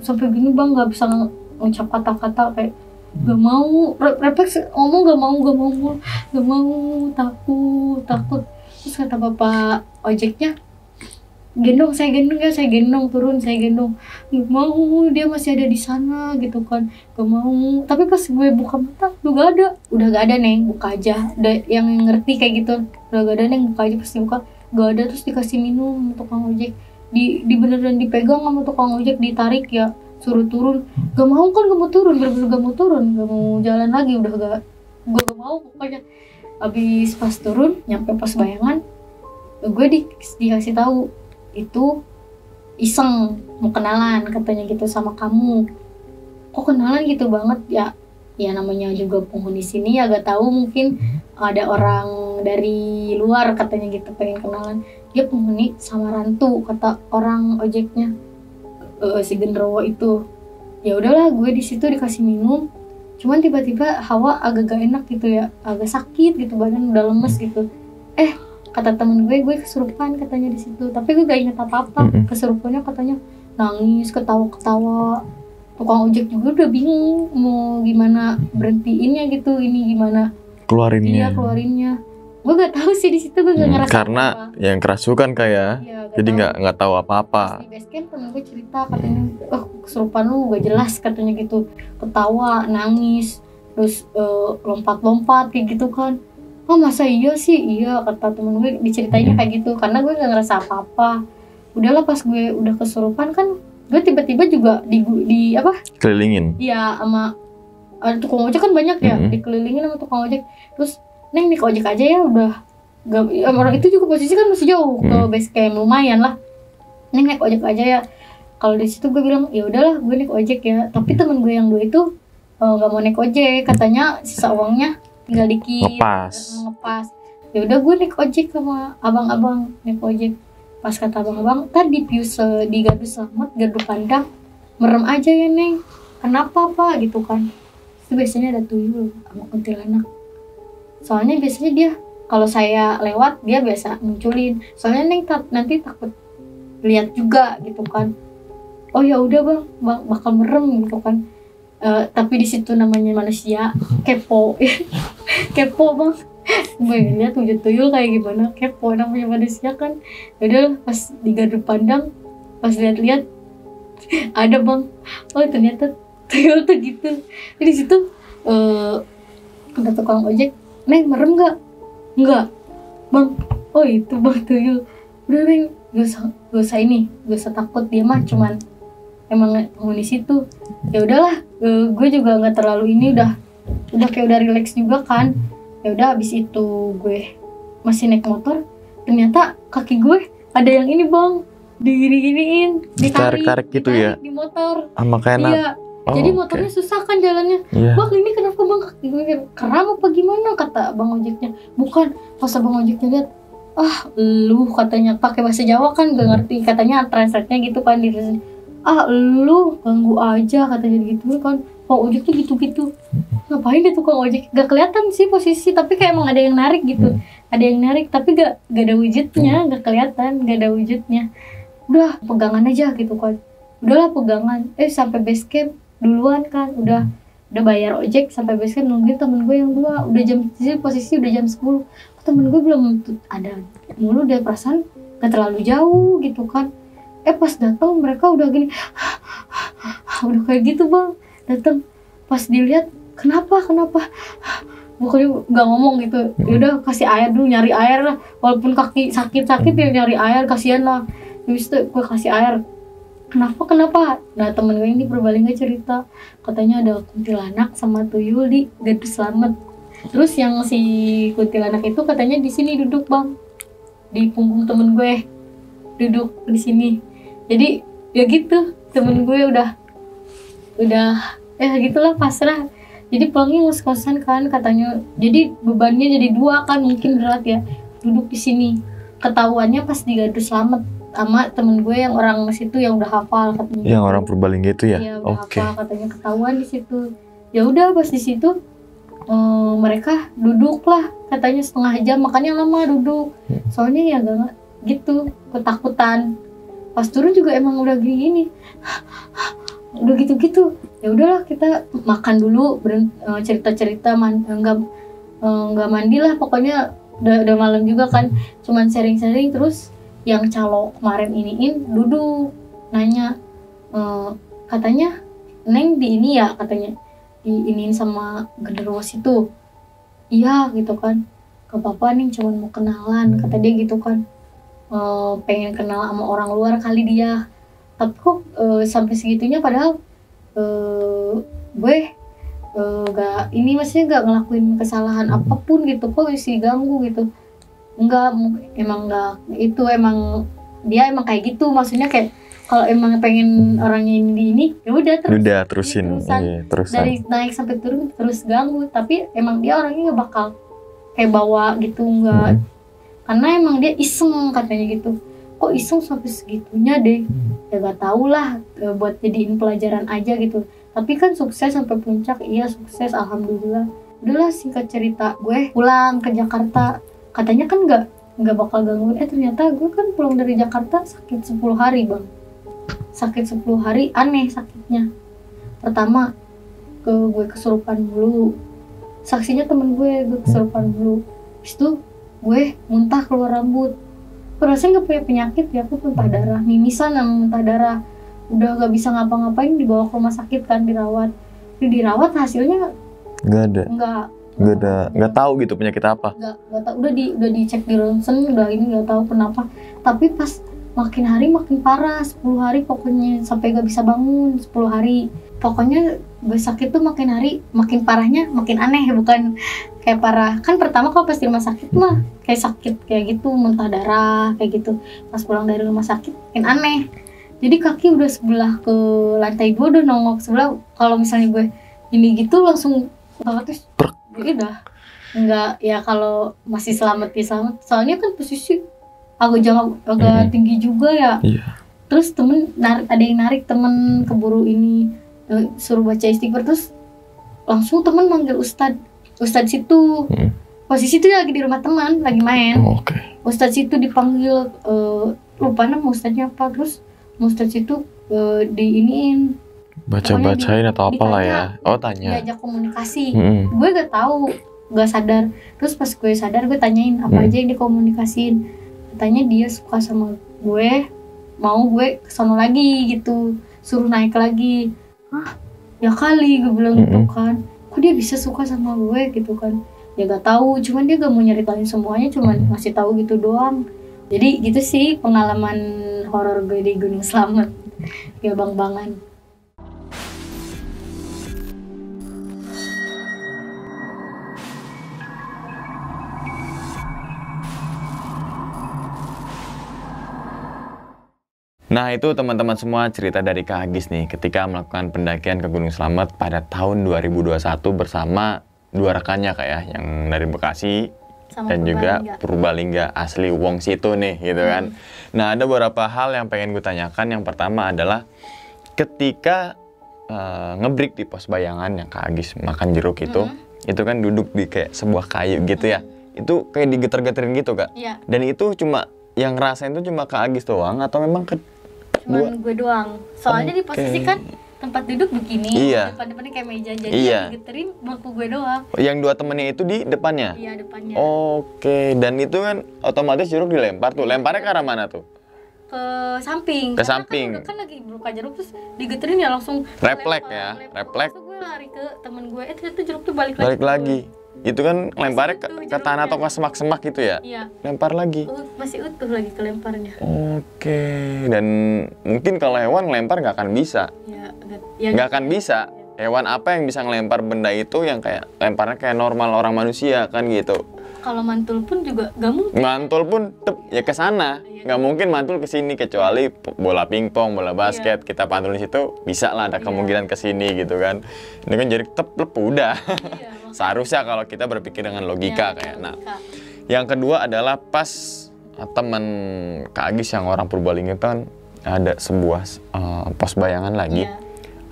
Sampai gini bang gak bisa ng- ngucap kata-kata kayak gak mau. Re- refleks ngomong gak mau gak mau gak mau takut takut. Terus kata bapak ojeknya gendong saya gendong ya saya gendong turun saya gendong. Gak mau dia masih ada di sana gitu kan. Gak mau. Tapi pas gue buka mata udah gak ada. Udah gak ada neng. Buka aja. Udah yang ngerti kayak gitu. Udah gak ada neng. Buka aja pasti buka. Gak ada terus dikasih minum sama tukang ojek. Di, di beneran dipegang sama tukang ojek ditarik ya suruh turun. Gak mau kan gak mau turun. Bener-bener gak mau turun. Gak mau jalan lagi udah gak gue gak mau pokoknya. Abis pas turun nyampe pos bayangan gue di, dikasih tahu itu iseng mau kenalan katanya gitu sama kamu. Kok kenalan gitu banget? Ya ya namanya juga penghuni sini ya gak tahu mungkin ada orang dari luar katanya gitu pengen kenalan. Dia penghuni sama rantu kata orang ojeknya. Eh, si genderuwo itu. Ya udahlah gue di situ dikasih minum. Cuman tiba-tiba hawa agak gak enak gitu ya agak sakit gitu badan udah lemes gitu. Eh kata temen gue gue kesurupan katanya di situ. Tapi gue gak inget apa-apa. Mm-mm. kesurupannya katanya nangis ketawa-ketawa. Tukang ojek juga udah bingung mau gimana berhentiinnya gitu ini gimana. Keluarinnya. Dia keluarinnya. Gue gak tahu sih di situ gue gak Hmm, ngerasa karena apa-apa. yang kerasukan kayak Iya, gak jadi nggak nggak tahu apa-apa. Di base camp temen gue cerita katanya oh kesurupan lu gak jelas katanya gitu. Ketawa nangis terus eh, lompat-lompat kayak gitu kan oh masa iya sih? Iya kata temen gue diceritainnya Hmm. kayak gitu. Karena gue gak ngerasa apa-apa. Udahlah pas gue udah kesurupan kan gue tiba-tiba juga di, di apa? Kelilingin? Iya sama ada tukang ojek kan banyak ya Mhm. dikelilingin sama tukang ojek. Terus neng naik ojek aja ya udah gak, orang itu juga posisi kan masih jauh ke Mhm. base camp lumayan lah. Neng naik ojek aja ya. Kalau di situ gue bilang ya udahlah gue naik ojek ya. Tapi temen gue yang dua itu eh, nggak mau naik ojek katanya sisa uangnya tinggal dikit ngepas. Eh, ngepas. Ya udah gue naik ojek sama abang-abang naik ojek. Pas kata abang-abang tadi pius di gardu selamat gardu pandang merem aja ya neng. Kenapa pak? Gitu kan. Itu biasanya ada tuyul sama kuntilanak. Soalnya biasanya dia kalau saya lewat dia biasa munculin. Soalnya neng tak- nanti takut lihat juga gitu kan. Oh ya udah bang. Bak- bakal merem gitu kan. Eh, tapi di situ namanya manusia kepo kepo bang. Gue lihat wujud tuyul kayak gimana. Kepo namanya manusia kan. Udah pas di gardu pandang pas lihat-lihat ada bang. Oh ternyata tuyul tuh gitu. Di situ eh kata tukang ojek. Neng merem nggak? Nggak. Bang oh itu bang tuyul. Udah neng gak usah gak usah ini gak usah takut. Dia mah cuman emang penghuni situ. Ya udahlah eh, gue juga nggak terlalu ini udah udah kayak udah relax juga kan. Ya udah habis itu gue masih naik motor ternyata kaki gue ada yang ini bang. Digini-giniin Ditarik-tarik gitu ya? ditarik di motor. Sama kayak enak. iya. Oh, jadi motornya susah kan jalannya. Iya. bang ini kenapa bang? Kaki gue keram apa gimana? Kata bang ojeknya. Bukan pas bang ojeknya lihat ah lu katanya pakai bahasa Jawa kan gak ngerti. Katanya translate-nya gitu kan di ah lu ganggu aja katanya gitu kan. Pak ojeknya gitu-gitu. Ngapain deh tukang ojek? Gak kelihatan sih posisi tapi kayak emang ada yang narik gitu. Ada yang narik tapi gak gak ada wujudnya gak kelihatan gak ada wujudnya. Udah pegangan aja gitu kan. Udahlah pegangan. Eh sampai base camp duluan kan udah. Udah bayar ojek sampai base camp nungguin temen gue yang dua. Udah jam sih posisi udah jam 10 temen gue belum tuh ada mulu deh perasaan. Gak terlalu jauh gitu kan eh pas datang mereka udah gini. Udah kayak gitu bang. Datang. Pas dilihat kenapa kenapa? Bukannya nggak ngomong gitu. Ya udah kasih air dulu nyari air lah. Walaupun kaki sakit sakit ya nyari air kasihan lah. Habis itu gue kasih air. Kenapa kenapa? Nah temen gue ini Purbalingga cerita. Katanya ada kuntilanak sama tuyul di gardu selamat terus yang si kuntilanak itu katanya di sini duduk bang. Di punggung temen gue. Duduk di sini jadi ya gitu. Temen gue udah udah eh gitulah pasrah. Jadi pulangnya ngos-ngosan kan katanya. Jadi bebannya jadi dua kan mungkin berat ya. Duduk di sini. Ketahuannya pas di gardu selamat sama temen gue yang orang situ yang udah hafal katanya. Yang orang Purbalingga itu ya? Iya, udah Oke. hafal katanya. Ketahuan di situ. Ya udah pas di situ eh, mereka duduk lah katanya setengah jam. Makanya lama duduk. Hmm. soalnya ya gak gitu ketakutan pas turun juga emang udah gini udah gitu gitu ya udahlah kita makan dulu cerita cerita man enggak enggak mandi lah pokoknya udah udah malam juga kan. Cuman sharing sharing terus yang calo kemarin iniin duduk nanya eh, katanya neng di ini ya katanya di iniin sama genderuwo situ iya gitu kan. Gak apa-apa nih cuman mau kenalan kata dia gitu kan Eh, pengen kenal sama orang luar kali dia tapi kok eh, sampai segitunya padahal eh, gue eh, gak ini maksudnya gak ngelakuin kesalahan apa pun gitu kok isi ganggu gitu enggak emang enggak itu emang dia emang kayak gitu maksudnya kayak kalau emang pengen orangnya ini di ini ya udah terus Udah terusin. terusan. Iya, terusan. dari naik sampai turun terus ganggu tapi emang dia orangnya nggak bakal kayak bawa gitu nggak Hmm. Karena emang dia iseng katanya gitu. Kok iseng sampai segitunya deh? Ya gak tau lah e, buat jadiin pelajaran aja gitu. Tapi kan sukses sampai puncak iya sukses alhamdulillah. Udahlah singkat cerita gue pulang ke Jakarta. Katanya kan nggak nggak bakal gangguin eh ternyata gue kan pulang dari Jakarta sakit 10 hari bang. Sakit 10 hari aneh sakitnya. Pertama ke gue kesurupan dulu saksinya temen gue gue kesurupan dulu Habis itu gue muntah keluar rambut rasanya gak punya penyakit ya aku muntah darah mimisan sama muntah darah udah gak bisa ngapa-ngapain dibawa ke rumah sakit kan dirawat Di- dirawat hasilnya Gak ada. enggak Gak ada. Gak tahu gitu penyakit apa. nggak nggak tahu udah di udah dicek di ronsen udah ini nggak tahu kenapa tapi pas makin hari makin parah 10 hari pokoknya sampai gak bisa bangun 10 hari pokoknya sakit tuh makin hari makin parahnya makin aneh bukan kayak parah. Kan pertama kalau pas di rumah sakit mah kayak sakit kayak gitu muntah darah kayak gitu. Pas pulang dari rumah sakit makin aneh. Jadi kaki udah sebelah ke lantai gue udah nongok. Sebelah kalau misalnya gue ini gitu langsung otomatis Prek. ya udah. Enggak ya kalau masih selamat ya selamat. Soalnya kan posisi agak jangan agak tinggi juga ya. Iya. terus temen narik ada yang narik temen keburu ini suruh baca istighfar terus langsung temen manggil ustad ustad situ Mm. posisi itu lagi di rumah teman lagi main Oh, Oke. ustad situ dipanggil eh, lupa nama ustadnya apa terus ustad situ eh, diiniin Baca-bacain atau di- apalah ya. Oh, tanya. diajak komunikasi Mm-mm. gue gak tahu gak sadar terus pas gue sadar gue tanyain apa Hmm. aja yang dikomunikasiin katanya dia suka sama gue mau gue ke sana lagi gitu suruh naik lagi ah ya kali gue bilang gitu kan. Kok dia bisa suka sama gue gitu kan? Ya gak tahu cuman dia gak mau nyeritain semuanya cuman Hmm. ngasih tahu gitu doang. Jadi gitu sih pengalaman horor gue di Gunung Slamet ya bang Nah itu teman-teman semua cerita dari Kak Agis nih ketika melakukan pendakian ke Gunung Slamet pada tahun 2021 bersama dua rekannya kak ya yang dari Bekasi sama dan juga Purbalingga. Asli Wong situ nih gitu kan. Hmm. Nah ada beberapa hal yang pengen gue tanyakan. Yang pertama adalah ketika eh, ngebreak di pos bayangan yang Kak Agis makan jeruk itu, Hmm. itu kan duduk di kayak sebuah kayu gitu ya. Itu kayak digeter-geterin gitu kak. Iya, Dan itu cuma yang ngerasain itu cuma Kak Agis doang atau memang ke cuman gue doang. Soalnya di posisi kan tempat duduk begini, Iya. depan-depannya kayak meja, jadi Iya. yang digiterin bangku gue doang. yang dua temennya itu di depannya? Iya depannya. Oke, dan itu kan otomatis jeruk dilempar tuh. Lemparnya ke arah mana tuh? Ke samping. Ke Karena samping. Kan, kan lagi buka jeruk terus digiterin ya langsung. Refleks ya, refleks. Gue lari ke temen gue, eh ternyata jeruk tuh balik, Balik lagi. Itu kan lemparnya ke, ke tanah atau ke semak-semak gitu ya? Iya, Lempar lagi. uh, masih utuh lagi kelemparnya. Oke, dan mungkin kalau hewan ngelempar nggak akan bisa. Ya, agak, ya Nggak akan bisa. Hewan apa yang bisa ngelempar benda itu yang kayak lemparnya kayak normal orang manusia kan gitu. Kalau mantul pun juga gak mungkin. Mantul pun tep, ya ke sana. Iya. Nggak mungkin mantul ke sini kecuali bola pingpong, bola basket, kita pantul di situ bisa lah ada Iya. kemungkinan ke sini gitu kan. Ini kan jadi tep lep udah. Iya, Seharusnya kalau kita berpikir dengan logika Iya, kayak. Nah, logika. yang kedua adalah pas uh, teman Kak Agis yang orang Purbalingga itu kan ada sebuah uh, pos bayangan lagi. Iya.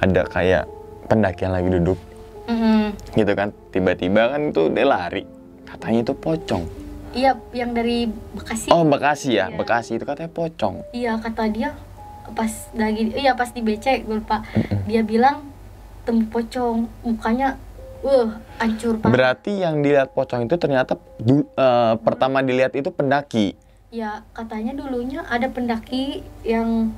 Ada kayak pendakian lagi duduk Mm-mm. gitu kan. Tiba-tiba kan itu dia lari. Katanya itu pocong. Iya, yang dari Bekasi. Oh, Bekasi ya. Iya. Bekasi itu katanya pocong. Iya kata dia pas lagi iya pas di becek gue lupa dia bilang temu pocong mukanya uh hancur parah Berarti yang dilihat pocong itu ternyata du- uh, pertama dilihat itu pendaki. ya katanya dulunya ada pendaki yang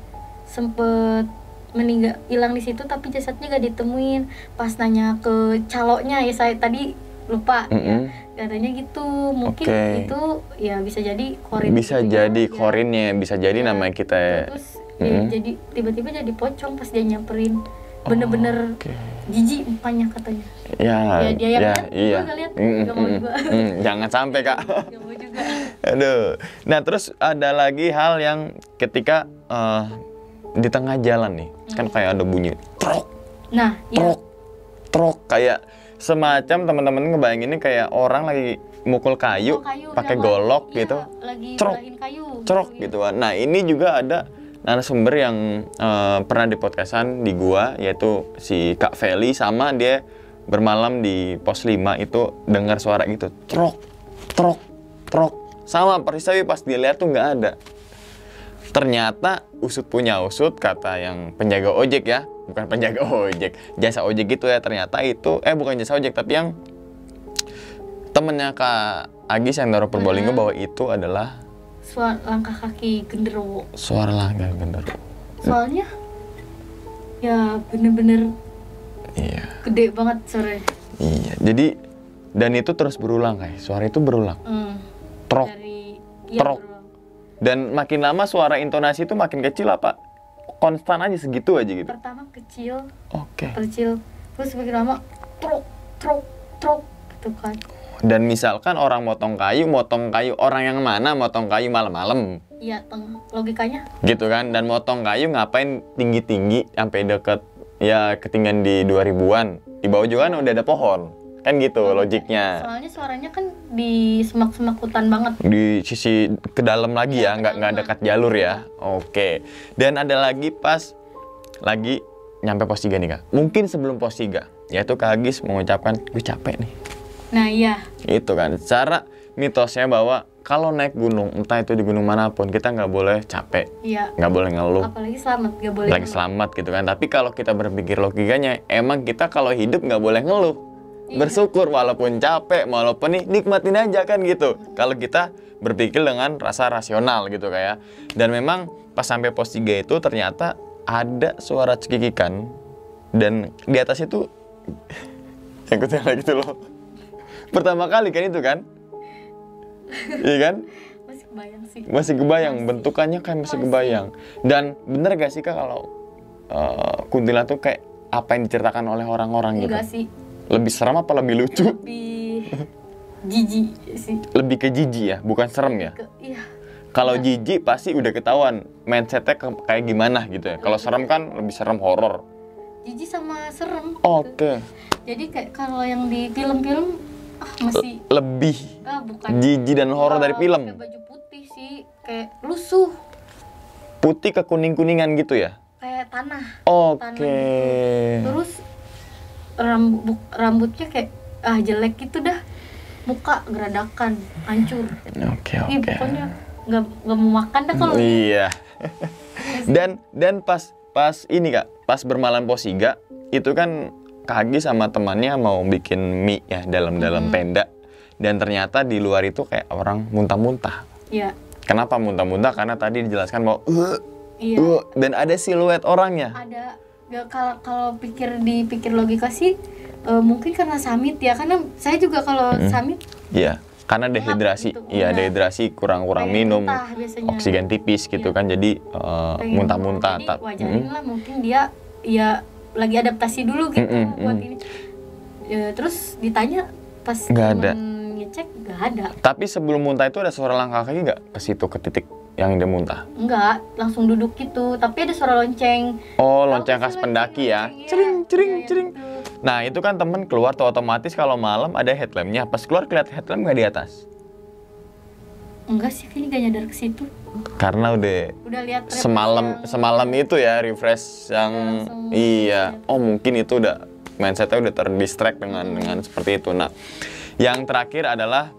sempet meninggal hilang di situ tapi jasadnya gak ditemuin pas nanya ke caloknya ya saya tadi lupa ya. Mm-mm. katanya gitu mungkin Oke. itu ya bisa jadi korin Bisa gitu ya. jadi Ya. korinnya, bisa jadi Iya. namanya kita terus ya, Mm-mm. jadi tiba-tiba jadi pocong pas dia nyamperin bener-bener Oke. jijik mukanya katanya Ya, Ya, dia yang ya, iya. lihat, Mm, mau mm, juga. mm, Jangan sampai kak. Gak mau juga Aduh. Nah terus ada lagi hal yang ketika eh, di tengah jalan nih, kan kayak ada bunyi trok, nah iya trok, trok kayak semacam teman-teman ngebayanginnya kayak orang lagi mukul kayu, Oh, kayu pakai yang golok lagi- gitu, iya, lagi Cerok. kayu cerok ya. gitu kan. Nah ini juga ada narasumber yang eh, pernah di podcastan di gua yaitu si Kak Feli sama dia bermalam di pos 5 itu dengar suara gitu trok trok trok sama persis tapi pas dia lihat tuh nggak ada ternyata usut punya usut kata yang penjaga ojek ya bukan penjaga ojek jasa ojek gitu ya ternyata itu eh bukan jasa ojek tapi yang temennya Kak Agis yang naruh Purbalingga Hmm. bahwa itu adalah suara langkah kaki genderuwo suara langgar genderuwo. soalnya ya bener-bener Iya, gede banget suaranya iya. Jadi dan itu terus berulang kayak suara itu berulang. hmm. Trok. dari iya, Trok. berulang. Dan makin lama suara intonasi itu makin kecil apa? Konstan aja segitu aja gitu. pertama kecil Oke. kecil terus makin lama trok trok trok gitu kan. Dan misalkan orang motong kayu, motong kayu orang yang mana? Motong kayu malam-malam. Iya logikanya. Gitu kan? Dan motong kayu ngapain tinggi-tinggi sampai deket ya ketinggian di 2000-an di bawah juga kan udah ada pohon kan gitu logiknya Soalnya suaranya kan di semak-semak hutan banget. di sisi ke dalam lagi ya Iya, nggak nggak dekat jalur ya oke dan ada lagi pas lagi nyampe pos 3 nih kak mungkin sebelum pos 3 yaitu kak Agis mengucapkan gue capek nih Nah iya, itu kan cara mitosnya bahwa kalau naik gunung entah itu di gunung mana pun kita nggak boleh capek iya. nggak boleh ngeluh Apalagi selamat, gak boleh. lagi ngeluh. selamat gitu kan tapi kalau kita berpikir logikanya emang kita kalau hidup nggak boleh ngeluh Iya. Bersyukur walaupun capek walaupun nih nikmatin aja kan gitu. Kalau kita berpikir dengan rasa rasional gitu kayak dan memang pas sampai pos 3 itu ternyata ada suara cekikikan dan di atas itu yang kutiara gitu loh. Pertama kali kan itu kan? Iya kan? Masih kebayang sih. masih kebayang Masih. bentukannya kayak masih Masih. kebayang. Dan bener gak sih kak kalau uh, kuntilanak tuh kayak apa yang diceritakan oleh orang-orang gitu? Enggak sih, lebih serem apa lebih lucu lebih jijik sih. lebih ke jijik ya bukan serem ya Ke, iya, kalau Iya. jijik pasti udah ketahuan mindsetnya ke- kayak gimana gitu ya kalau serem kan lebih serem horor jijik sama serem. oke gitu. Jadi kayak kalau yang di film-film ah masih lebih ah bukan jijik dan horor dari Ah, film pakai baju putih sih, kayak lusuh, putih ke kuning kuningan gitu ya kayak tanah. oke Tanah gitu. Terus rambut rambutnya kayak ah jelek gitu dah. Muka geradakan, hancur. oke Ih, oke pokoknya nggak nggak mau makan dah kalau Iya. dan dan pas pas ini kak, pas bermalam pos 3 itu kan Kagi sama temannya mau bikin mie ya dalam dalam tenda dan ternyata di luar itu kayak orang muntah-muntah. Iya, Kenapa muntah-muntah? Karena tadi dijelaskan bahwa "Uh, iya. uh," dan ada siluet orangnya. Ada nggak kalau kalau pikir dipikir logika sih eh, mungkin karena summit ya karena saya juga kalau summit Iya, karena dehidrasi. gitu, Iya, dehidrasi kurang-kurang minum. muntah biasanya. Oksigen tipis gitu Iya. kan jadi uh, muntah-muntah. Jadi Ta- wajarin Mm. lah mungkin dia ya lagi adaptasi dulu gitu Mm-mm, buat mm. ini. Ya, terus ditanya pas Nggak ada. ngecek nggak ada, Tapi sebelum muntah itu ada suara langkah kaki nggak ke situ ke titik yang dia muntah? nggak langsung duduk gitu. Tapi ada suara lonceng. Oh, lonceng khas pendaki ya. lonceng? Iya, Cering, cering, iya, yang cering. Nah, itu kan temen keluar tuh otomatis kalau malam ada headlampnya. Pas keluar kelihatan headlamp nggak di atas? Enggak sih, kayaknya gak nyadar ke situ. Karena udah Udah lihat semalam yang- semalam itu ya refresh yang langsung iya. lihat. Oh, mungkin itu udah mindsetnya udah terdistract dengan dengan seperti itu. Nah, yang terakhir adalah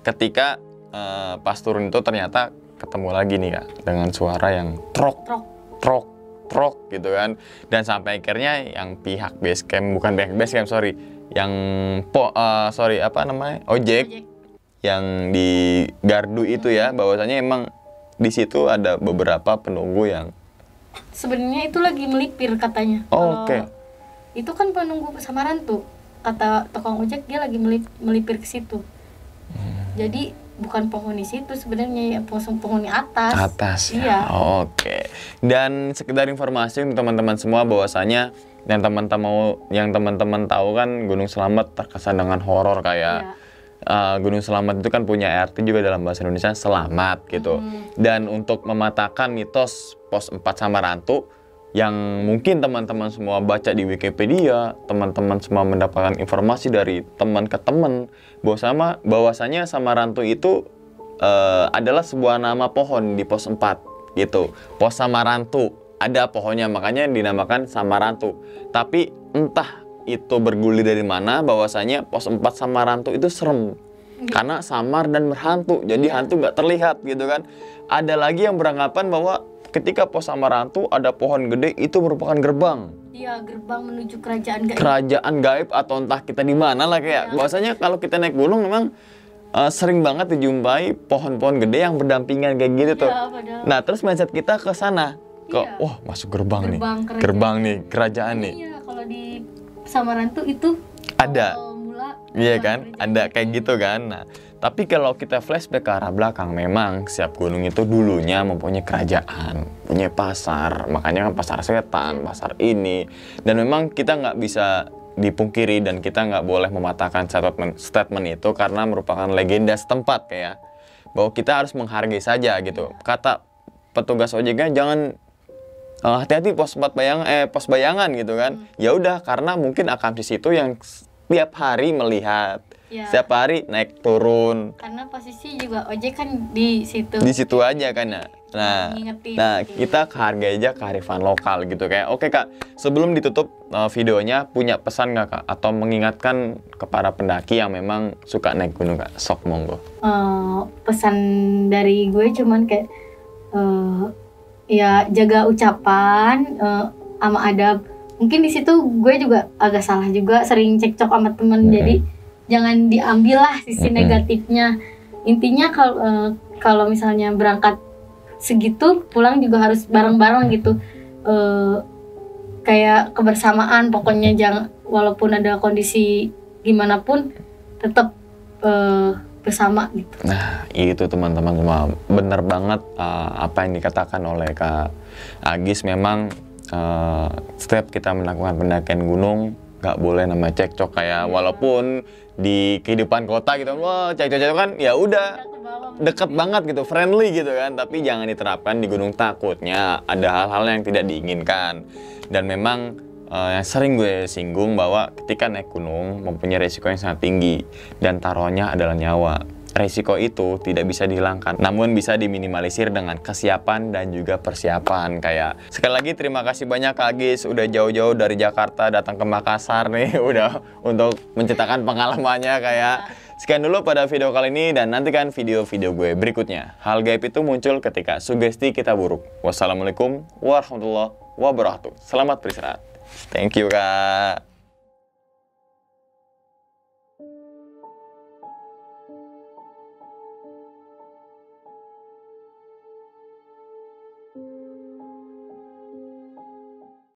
ketika eh, pas turun itu ternyata ketemu lagi nih kak dengan suara yang trok trok. trok trok gitu kan dan sampai akhirnya yang pihak base camp bukan pihak base camp sorry yang po eh, sorry apa namanya ojek, Ojek. yang di gardu itu ya bahwasanya emang di situ ada beberapa penunggu yang Sebenarnya itu lagi melipir katanya. Oh, oke. Itu kan penunggu samaran tuh. Kata tukang ojek dia lagi melip- melipir ke situ. Hmm. Jadi bukan penghuni situ sebenarnya ya penghuni penghuni atas. atas ya. Iya. Oh, Oke. Dan sekedar informasi untuk teman-teman semua bahwasanya yang teman-teman yang teman-teman tahu kan Gunung Selamet terkesan dengan horor kayak Iya. uh, Gunung Selamat itu kan punya arti juga dalam bahasa Indonesia selamat gitu. Hmm. Dan untuk mematahkan mitos pos 4 Samarantu yang mungkin teman-teman semua baca di Wikipedia, teman-teman semua mendapatkan informasi dari teman ke teman bahwa sama bahwasanya Samarantu itu uh, adalah sebuah nama pohon di pos 4 gitu. Pos Samarantu ada pohonnya makanya dinamakan Samarantu. Tapi entah itu bergulir dari mana bahwasanya pos 4 Samarantu itu serem karena samar dan berhantu jadi hantu nggak terlihat gitu kan ada lagi yang beranggapan bahwa ketika pos Samarantu ada pohon gede itu merupakan gerbang Iya, gerbang menuju kerajaan gaib. kerajaan gaib atau entah kita di mana lah kayak Iya. bahwasanya kalau kita naik gunung memang uh, sering banget dijumpai pohon-pohon gede yang berdampingan kayak gitu tuh Iya, padahal. nah terus mindset kita ke sana ke Iya. wah masuk gerbang, nih Gerbang kerajaan. gerbang nih kerajaan nih Iya, kalau di Samaran tuh itu Ada. mula Iya kan, kerajaan ada kayak gitu kan. Nah, tapi kalau kita flashback ke arah belakang, memang setiap gunung itu dulunya mempunyai kerajaan, punya pasar, makanya kan pasar setan, pasar ini, dan memang kita nggak bisa dipungkiri dan kita nggak boleh mematahkan statement statement itu karena merupakan legenda setempat kayak bahwa kita harus menghargai saja gitu. Kata petugas ojeknya jangan Eh, hati-hati pos 4 bayang eh pos bayangan gitu kan. Ya udah karena mungkin akam di situ yang tiap hari melihat Ya. setiap hari naik turun. Karena posisi juga ojek kan di situ. Di situ aja kan ya nah Ngingetin. nah gitu. kita hargai aja kearifan lokal gitu kayak oke kak sebelum ditutup uh, videonya punya pesan nggak kak? Atau mengingatkan kepada pendaki yang memang suka naik gunung kak? Sok monggo. Eh, pesan dari gue cuman kayak eh, ya jaga ucapan eh, sama adab. Mungkin di situ gue juga agak salah juga sering cekcok sama temen Mhm. jadi jangan diambil lah sisi Mhm. negatifnya intinya kalau eh, kalau misalnya berangkat segitu pulang juga harus bareng-bareng gitu Eh, kayak kebersamaan pokoknya jangan walaupun ada kondisi gimana pun tetap eh, bersama gitu Nah, itu teman-teman semua. Benar banget uh, apa yang dikatakan oleh Kak Agis. Memang uh, setiap kita melakukan pendakian gunung, nggak boleh nama cekcok kayak walaupun di kehidupan kota gitu, wah cekcok-cekcok kan ya udah deket banget gitu, friendly gitu kan. Tapi jangan diterapkan di gunung takutnya ada hal-hal yang tidak diinginkan. Dan memang eh, yang sering gue singgung bahwa ketika naik gunung mempunyai resiko yang sangat tinggi dan taruhannya adalah nyawa. Resiko itu tidak bisa dihilangkan, namun bisa diminimalisir dengan kesiapan dan juga persiapan. Kayak sekali lagi terima kasih banyak Kak Agis udah jauh-jauh dari Jakarta datang ke Makassar nih, udah untuk menceritakan pengalamannya kayak Sekian dulu pada video kali ini dan nantikan video-video gue berikutnya. Hal gaib itu muncul ketika sugesti kita buruk. Wassalamualaikum warahmatullahi wabarakatuh. Selamat beristirahat. Thank you, Kak.